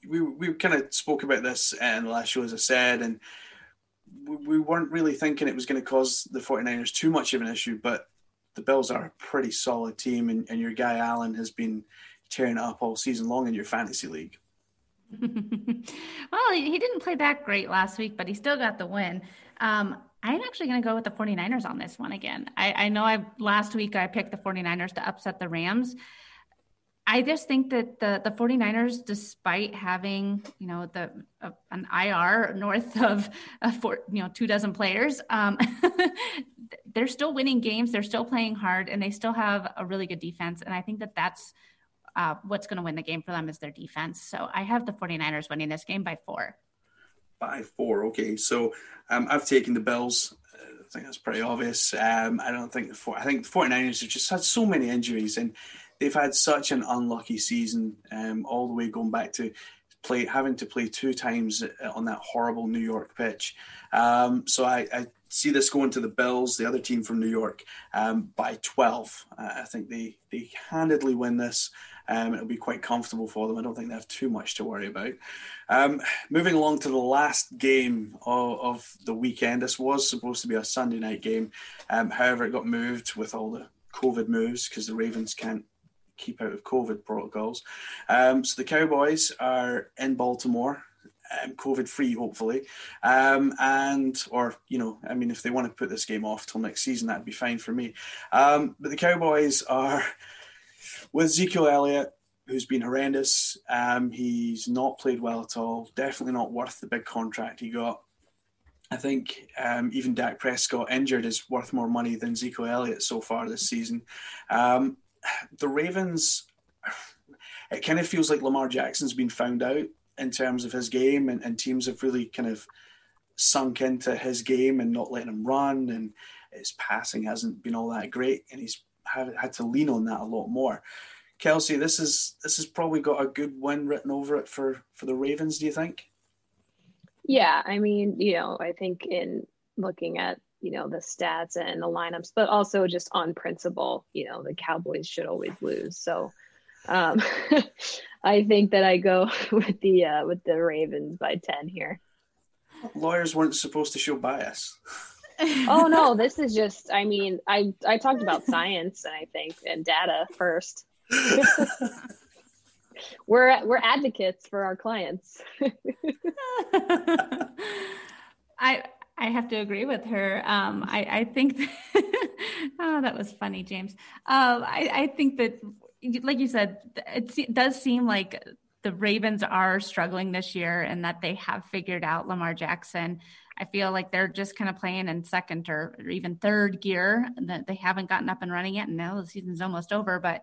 we we kind of spoke about this in the last show, as I said, and we weren't really thinking it was going to cause the 49ers too much of an issue, but the Bills are a pretty solid team, and, and your guy Allen has been tearing up all season long in your fantasy league. well, he didn't play that great last week, but he still got the win. Um, I'm actually going to go with the 49ers on this one again. I, I know I last week I picked the 49ers to upset the Rams. I just think that the the 49ers, despite having you know the uh, an IR north of four, you know two dozen players, um, they're still winning games. They're still playing hard, and they still have a really good defense. And I think that that's uh, what's going to win the game for them is their defense. So I have the 49ers winning this game by four. By four, okay. So um, I've taken the Bills. I think that's pretty obvious. Um, I don't think the four, I think the 49ers have just had so many injuries and they've had such an unlucky season, um, all the way going back to play having to play two times on that horrible New York pitch. Um, so I, I, see this going to the Bills, the other team from New York, um, by 12. Uh, I think they they handedly win this. Um, it'll be quite comfortable for them. I don't think they have too much to worry about. Um, moving along to the last game of, of, the weekend. This was supposed to be a Sunday night game. Um, however, it got moved with all the COVID moves because the Ravens can't keep out of COVID protocols. Um, so the Cowboys are in Baltimore. Um, COVID free, hopefully, um, and or you know, I mean, if they want to put this game off till next season, that'd be fine for me. Um, but the Cowboys are with Ezekiel Elliott, who's been horrendous. Um, he's not played well at all. Definitely not worth the big contract he got. I think um, even Dak Prescott injured is worth more money than Ezekiel Elliott so far this season. Um, the Ravens, it kind of feels like Lamar Jackson's been found out in terms of his game, and, and teams have really kind of sunk into his game and not letting him run, and his passing hasn't been all that great, and he's had, had to lean on that a lot more. Kelsey, this is this has probably got a good win written over it for for the Ravens. Do you think? Yeah, I mean, you know, I think in looking at you know the stats and the lineups but also just on principle you know the cowboys should always lose. So um i think that i go with the uh with the ravens by 10 here. Lawyers weren't supposed to show bias. Oh no this is just i mean i i talked about science and i think and data first. We're we're advocates for our clients. I I have to agree with her. Um, I, I, think, that, oh, that was funny, James. Um, I, I, think that, like you said, it does seem like the Ravens are struggling this year and that they have figured out Lamar Jackson. I feel like they're just kind of playing in second or, or even third gear. That they haven't gotten up and running yet, and now the season's almost over. But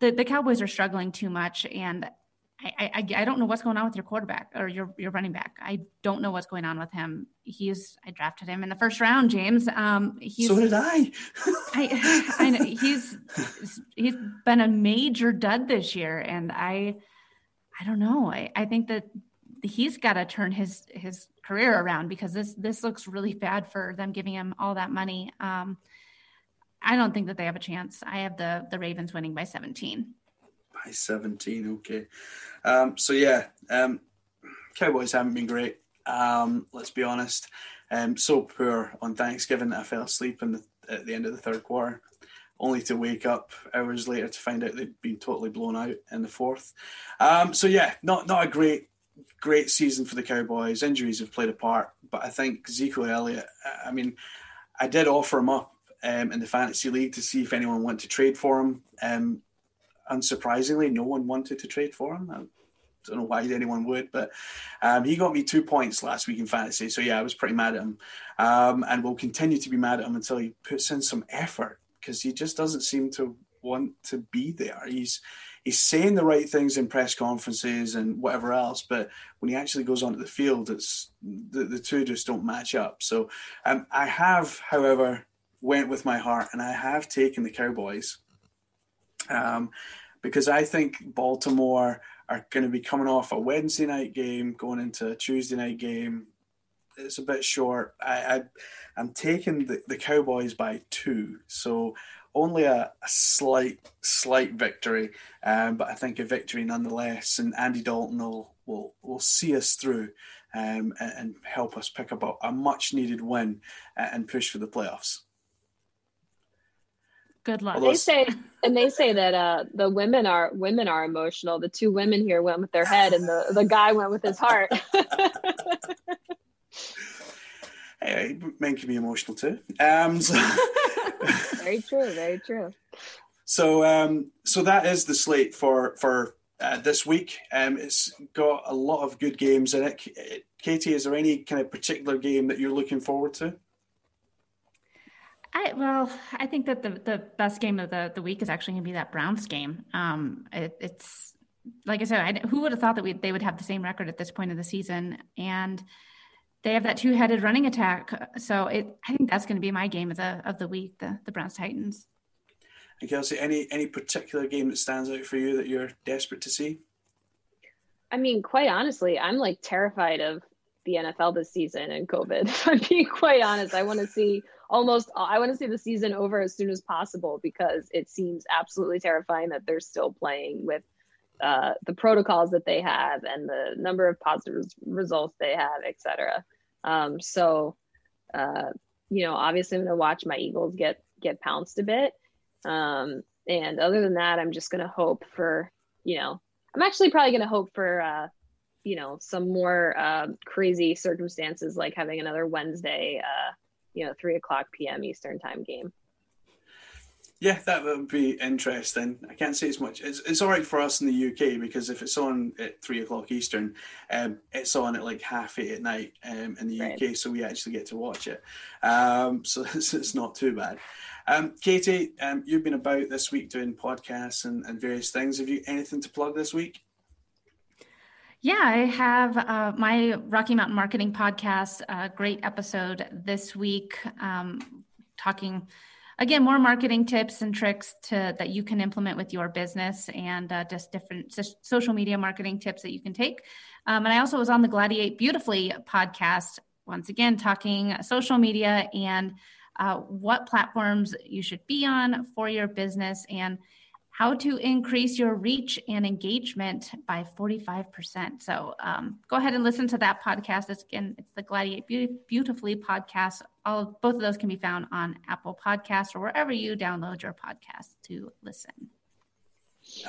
the, the Cowboys are struggling too much, and I, I, I don't know what's going on with your quarterback or your your running back. I don't know what's going on with him. He's I drafted him in the first round, James. Um, he's, so did I. I I know he's he's been a major dud this year, and I I don't know. I, I think that he's got to turn his his career around because this this looks really bad for them giving him all that money. Um, I don't think that they have a chance. I have the the Ravens winning by 17 by 17. Okay. Um, so, yeah, um, Cowboys haven't been great. Um, let's be honest. Um, so poor on Thanksgiving that I fell asleep the, at the end of the third quarter, only to wake up hours later to find out they'd been totally blown out in the fourth. Um, so, yeah, not, not a great great season for the Cowboys. Injuries have played a part, but I think Ezekiel Elliott, I mean, I did offer him up um, in the fantasy league to see if anyone wanted to trade for him. Um, unsurprisingly, no one wanted to trade for him. I don't know why anyone would, but um, he got me two points last week in fantasy. So yeah, I was pretty mad at him, um, and will continue to be mad at him until he puts in some effort because he just doesn't seem to want to be there. He's he's saying the right things in press conferences and whatever else, but when he actually goes onto the field, it's the, the two just don't match up. So um, I have, however, went with my heart and I have taken the Cowboys um, because I think Baltimore are going to be coming off a Wednesday night game, going into a Tuesday night game. It's a bit short. I, I am taking the, the Cowboys by two, so only a, a slight slight victory, um, but I think a victory nonetheless. And Andy Dalton will will will see us through um, and, and, help us pick up a, a much needed win and push for the playoffs. Good luck. They say, and they say that uh, the women are women are emotional. The two women here went with their head, and the the guy went with his heart. hey, men can be emotional too. Um, so very true. Very true. So, um, so that is the slate for for uh, this week. Um, it's got a lot of good games in it. Katie, is there any kind of particular game that you're looking forward to? I, well, I think that the, the best game of the, the week is actually going to be that Browns game. Um, it, it's like I said, I, who would have thought that we, they would have the same record at this point of the season? And they have that two headed running attack. So it, I think that's going to be my game of the of the week, the the Browns Titans. And Kelsey, any any particular game that stands out for you that you're desperate to see? I mean, quite honestly, I'm like terrified of the NFL this season and COVID. I'm being quite honest. I want to see almost I want to see the season over as soon as possible because it seems absolutely terrifying that they're still playing with uh, the protocols that they have and the number of positive results they have, etc. Um, so, uh, you know, obviously I'm going to watch my Eagles get get pounced a bit. Um, and other than that, I'm just going to hope for, you know, I'm actually probably going to hope for, uh, you know, some more uh, crazy circumstances like having another Wednesday, uh, you know, three o'clock p.m. Eastern time game. Yeah, that would be interesting. I can't say as much. It's, it's all right for us in the UK because if it's on at three o'clock Eastern, um, it's on at like half eight at night um, in the right. UK, so we actually get to watch it. Um, so it's, it's, not too bad. Um, Katie, um, you've been about this week doing podcasts and, and, various things. Have you anything to plug this week? Yeah, I have uh, my Rocky Mountain Marketing podcast. A great episode this week, um, talking again more marketing tips and tricks to that you can implement with your business and uh, just different social media marketing tips that you can take um, and i also was on the gladiate beautifully podcast once again talking social media and uh, what platforms you should be on for your business and how to increase your reach and engagement by 45%. So um, go ahead and listen to that podcast. It's again, it's the Gladiate Beautifully podcast. All both of those can be found on Apple Podcasts or wherever you download your podcast to listen.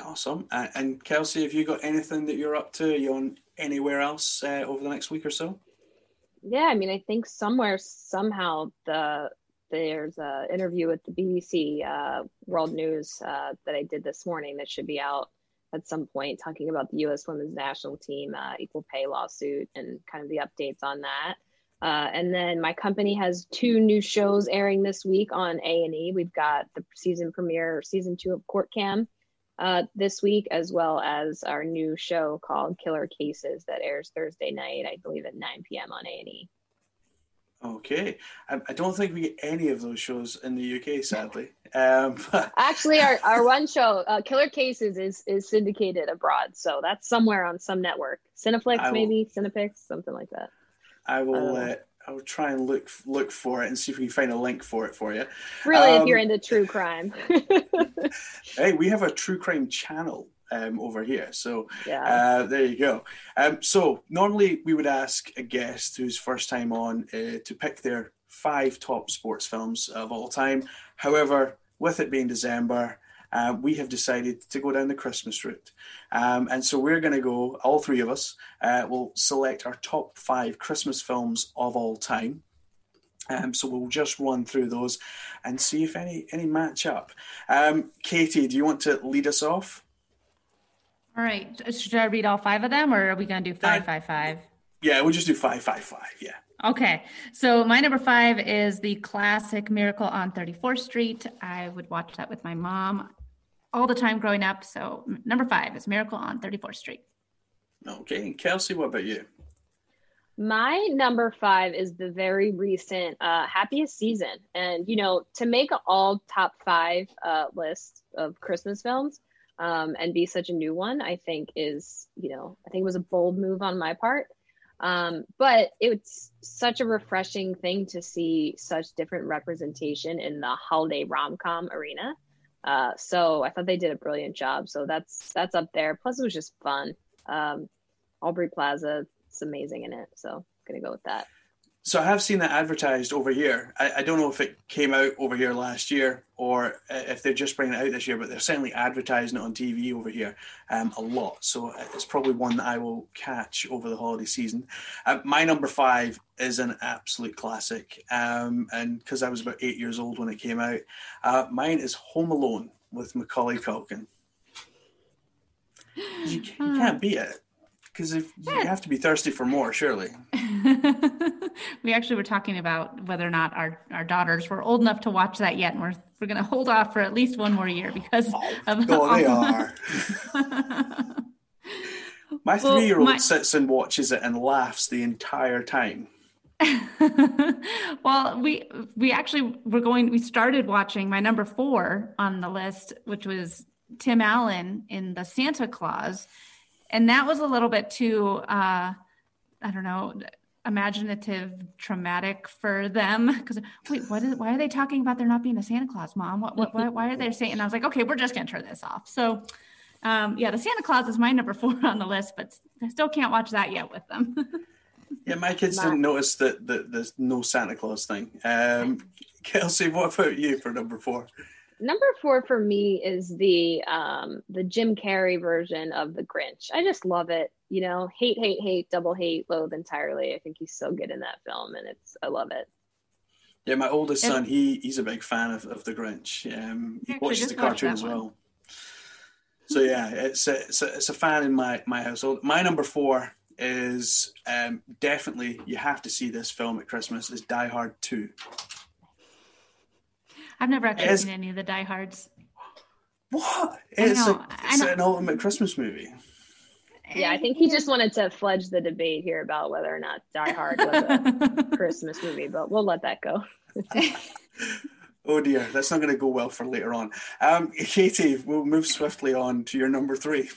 Awesome. Uh, and Kelsey, have you got anything that you're up to? Are you on anywhere else uh, over the next week or so? Yeah, I mean, I think somewhere, somehow, the there's an interview with the BBC uh, World News uh, that I did this morning that should be out at some point, talking about the U.S. Women's National Team uh, equal pay lawsuit and kind of the updates on that. Uh, and then my company has two new shows airing this week on A and E. We've got the season premiere, season two of Court Cam uh, this week, as well as our new show called Killer Cases that airs Thursday night, I believe at 9 p.m. on A and E. Okay, I, I, don't think we get any of those shows in the UK, sadly. Um, Actually, our, our one show, uh, Killer Cases, is is syndicated abroad, so that's somewhere on some network, Cineflix will, maybe, Cinepix, something like that. I will. Uh, I will try and look look for it and see if we can find a link for it for you. Really, um, if you're into true crime. hey, we have a true crime channel um, over here. So yeah. uh, there you go. Um, so normally we would ask a guest who's first time on uh, to pick their five top sports films of all time. However, with it being December, uh, we have decided to go down the Christmas route. Um, and so we're going to go, all three of us uh, will select our top five Christmas films of all time. Um, so we'll just run through those and see if any any match up. Um, Katie, do you want to lead us off? All right. Should I read all five of them or are we going to do five, five, five? Yeah, we'll just do five, five, five. Yeah. Okay. So my number five is the classic Miracle on 34th Street. I would watch that with my mom all the time growing up. So number five is Miracle on 34th Street. Okay. And Kelsey, what about you? My number five is the very recent uh, happiest season. And, you know, to make an all top five uh, list of Christmas films, um, and be such a new one, I think is, you know, I think it was a bold move on my part. Um, but it's such a refreshing thing to see such different representation in the holiday rom com arena. Uh, so I thought they did a brilliant job. So that's that's up there. Plus, it was just fun. Um, Aubrey Plaza, it's amazing in it. So I'm gonna go with that. So I have seen that advertised over here. I, I, don't know if it came out over here last year or if they're just bringing it out this year, but they're certainly advertising it on TV over here um, a lot. So it's probably one that I will catch over the holiday season. Uh, my number five is an absolute classic, um, and because I was about eight years old when it came out, uh, mine is Home Alone with Macaulay Culkin. You, you can't beat it because if you have to be thirsty for more, surely. we actually were talking about whether or not our, our daughters were old enough to watch that yet, and we're we're going to hold off for at least one more year because oh, of oh, they are. my three year old sits and watches it and laughs the entire time. well, we we actually were going. We started watching my number four on the list, which was Tim Allen in the Santa Claus and that was a little bit too uh, i don't know imaginative traumatic for them. Because wait what is why are they talking about there not being a santa claus mom? What, what why, why are they saying and i was like okay we're just gonna turn this off. So um, yeah the santa claus is my number four on the list but i still can't watch that yet with them. Yeah my kids didn't notice that, that there's no santa claus thing. Um, kelsey what about you for number four number four for me is the um the Jim Carrey version of the Grinch. I just love it. You know, hate, hate, hate, double hate, loathe entirely. I think he's so good in that film, and it's I love it. Yeah, my oldest son, he he's a big fan of, of the Grinch. Um, he watches the cartoon as well. So yeah, it's a, it's a, it's a fan in my my household. My number four is um, definitely you have to see this film at Christmas. Is Die Hard Two. I've never actually it's, seen any of the Die Hards. What? It's, a, it's an ultimate Christmas movie. Yeah, I think he just wanted to fledge the debate here about whether or not Die Hard was a Christmas movie, but we'll let that go. oh dear, that's not going to go well for later on. Um, Katie, we'll move swiftly on to your number three.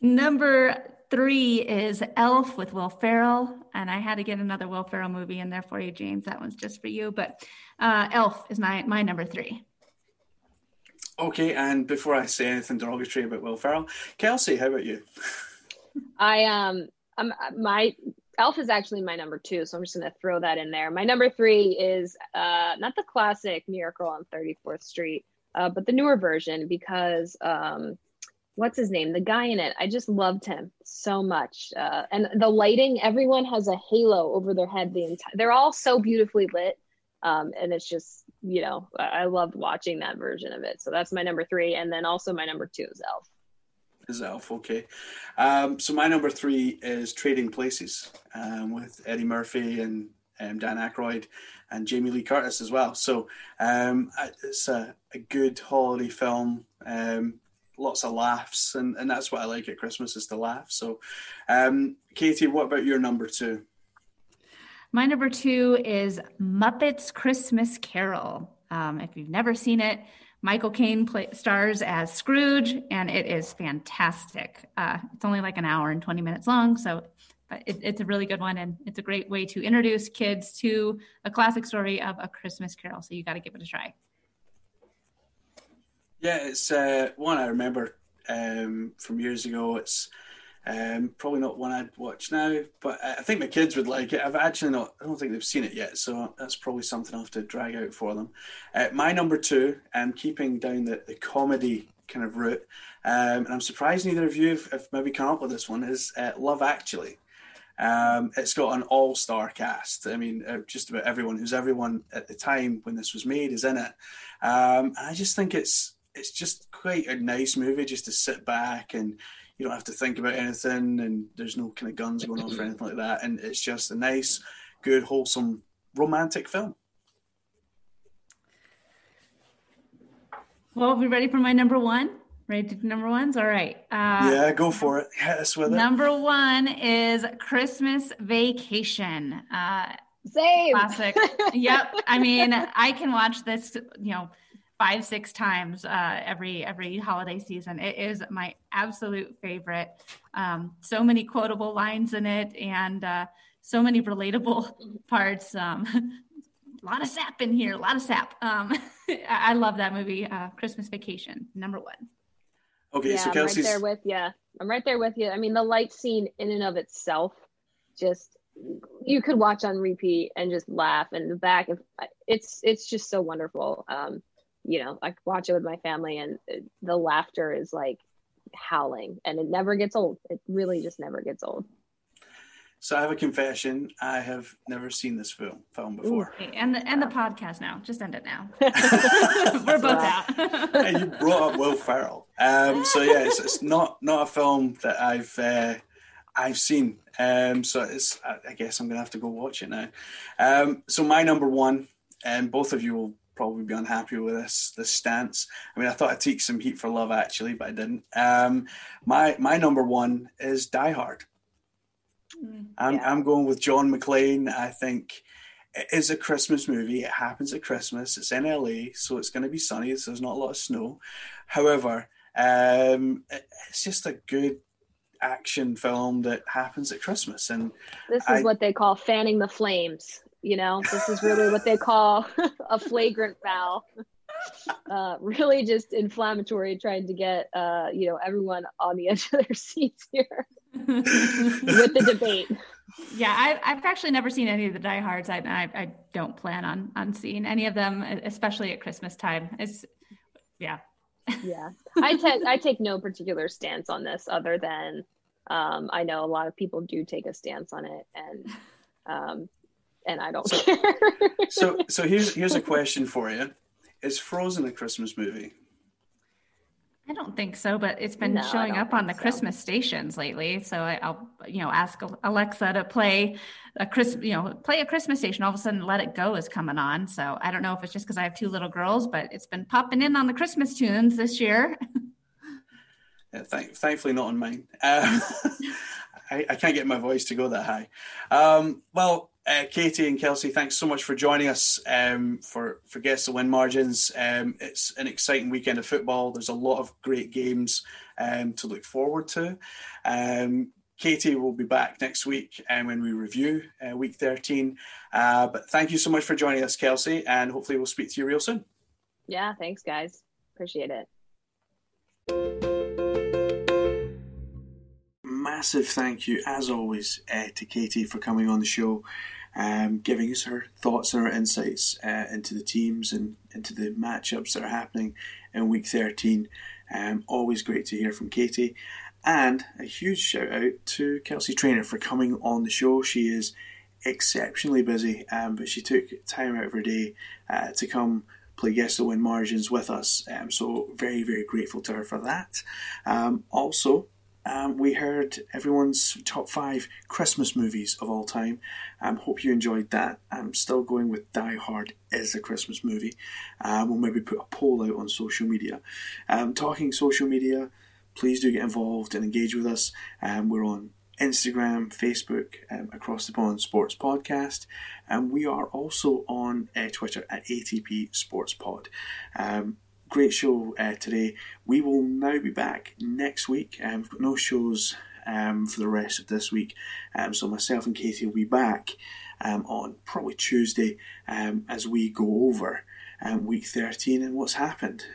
Number three is Elf with Will Ferrell, and I had to get another Will Ferrell movie in there for you, James. That one's just for you, but uh, Elf is my my number three. Okay, and before I say anything derogatory about Will Ferrell, Kelsey, how about you? I um, I'm my Elf is actually my number two, so I'm just gonna throw that in there. My number three is uh, not the classic Miracle on 34th Street, uh, but the newer version because um, what's his name? The guy in it. I just loved him so much. Uh, and the lighting, everyone has a halo over their head. The entire, they're all so beautifully lit. Um, and it's just, you know, I loved watching that version of it. So that's my number three. And then also my number two is Elf. Is Elf, okay. Um, so my number three is Trading Places um, with Eddie Murphy and um, Dan Aykroyd and Jamie Lee Curtis as well. So um, it's a, a, good holiday film. Um, lots of laughs, and, and that's what I like at Christmas is to laugh. So, um, Katie, what about your number two? My number two is Muppets Christmas Carol. Um, if you've never seen it, Michael Caine play, stars as Scrooge, and it is fantastic. Uh, it's only like an hour and 20 minutes long, so but it, it's a really good one, and it's a great way to introduce kids to a classic story of a Christmas Carol. So you got to give it a try. Yeah, it's uh, one I remember um, from years ago. It's um, probably not one I'd watch now, but I think my kids would like it. I've actually not, I don't think they've seen it yet, so that's probably something I'll have to drag out for them. Uh, my number two, and keeping down the, the comedy kind of route, um, and I'm surprised neither of you have, have, maybe come up with this one, is uh, Love Actually. Um, it's got an all-star cast. I mean, uh, just about everyone who's everyone at the time when this was made is in it. Um, and I just think it's it's just quite a nice movie just to sit back and you don't have to think about anything and there's no kind of guns going off or anything like that. And it's just a nice good wholesome romantic film. Well we ready for my number one? Ready to number ones? All right. Uh, yeah go for it. Yes us with it. number one is christmas vacation. Uh same. classic. Yep. I mean i can watch this you know five six times uh, every every holiday season. It is my absolute favorite. Um, so many quotable lines in it, and uh, so many relatable parts. Um, a lot of sap in here. A lot of sap. Um, I love that movie. Uh, Christmas Vacation, number one. Okay, yeah, so Kelsey's... I'm right there with you. I'm right there with you. I mean, the light scene in and of itself just you could watch on repeat and just laugh and the back of it's it's just so wonderful um you know i watch it with my family and the laughter is like howling and it never gets old it really just never gets old so I have a confession. I have never seen this film film before. Okay, and the and the podcast now. Just end it now. We're both out. hey, you brought up Will Ferrell. Um, so yeah, it's, it's, not not a film that I've uh, I've seen. Um, so it's I guess I'm gonna have to go watch it now. Um, so my number one, and both of you will probably be unhappy with this this stance. I mean, I thought I'd take some heat for love actually, but I didn't. Um, my my number one is Die Hard. Mm, I'm, yeah. I'm going with John McClane. I think it is a Christmas movie. It happens at Christmas. It's in LA, so it's going to be sunny. So there's not a lot of snow. However, um, it's just a good action film that happens at Christmas. And this is I, what they call fanning the flames. You know, this is really what they call a flagrant foul. Uh, really just inflammatory, trying to get uh, you know everyone on the edge of their seats here. with the debate. Yeah, I, I've actually never seen any of the diehards. I, I, I don't plan on on seeing any of them, especially at Christmas time. It's yeah. yeah, I take I take no particular stance on this, other than um, I know a lot of people do take a stance on it, and um, and I don't so, care. so so here's here's a question for you: Is Frozen a Christmas movie? I don't think so, but it's been no, showing up on the so. Christmas stations lately. So I, will you know, ask Alexa to play a Chris, you know, play a Christmas station. All of a sudden, Let It Go is coming on. So I don't know if it's just because I have two little girls, but it's been popping in on the Christmas tunes this year. yeah, thank, thankfully, not on mine. Um, I, I, can't get my voice to go that high. Um, well, uh, Katie and Kelsey, thanks so much for joining us um, for for Guess the Win Margins. Um, it's an exciting weekend of football. There's a lot of great games um, to look forward to. Um, Katie will be back next week and um, when we review uh, week 13. Uh, but thank you so much for joining us, Kelsey, and hopefully we'll speak to you real soon. Yeah, thanks, guys. Appreciate it. Massive thank you, as always, uh, to Katie for coming on the show, um, giving us her thoughts and her insights uh, into the teams and into the matchups that are happening in week 13. Um, always great to hear from Katie. And a huge shout out to Kelsey Trainor for coming on the show. She is exceptionally busy, um, but she took time out of her day uh, to come play Guess the Win Margins with us. Um, so, very, very grateful to her for that. Um, also, um, we heard everyone's top five Christmas movies of all time. Um, hope you enjoyed that. I'm still going with Die Hard is a Christmas movie. Um, we'll maybe put a poll out on social media. Um, talking social media, please do get involved and engage with us. Um, we're on Instagram, Facebook, um, Across the Pond Sports Podcast, and we are also on uh, Twitter at ATP Sports Pod. Um, great show uh, today. We will now be back next week. Um, we've got no shows um, for the rest of this week, um, so myself and Katie will be back um, on probably Tuesday um, as we go over um, week 13 and what's happened.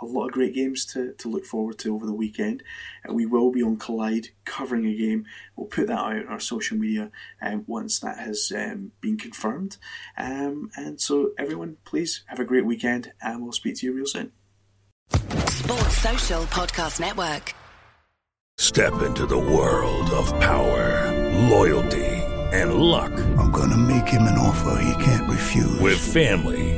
A lot of great games to, to look forward to over the weekend. Uh, we will be on Collide covering a game. We'll put that out on our social media um, once that has um, been confirmed. Um, and so, everyone, please have a great weekend and we'll speak to you real soon. Sports Social Podcast Network. Step into the world of power, loyalty, and luck. I'm going to make him an offer he can't refuse. With family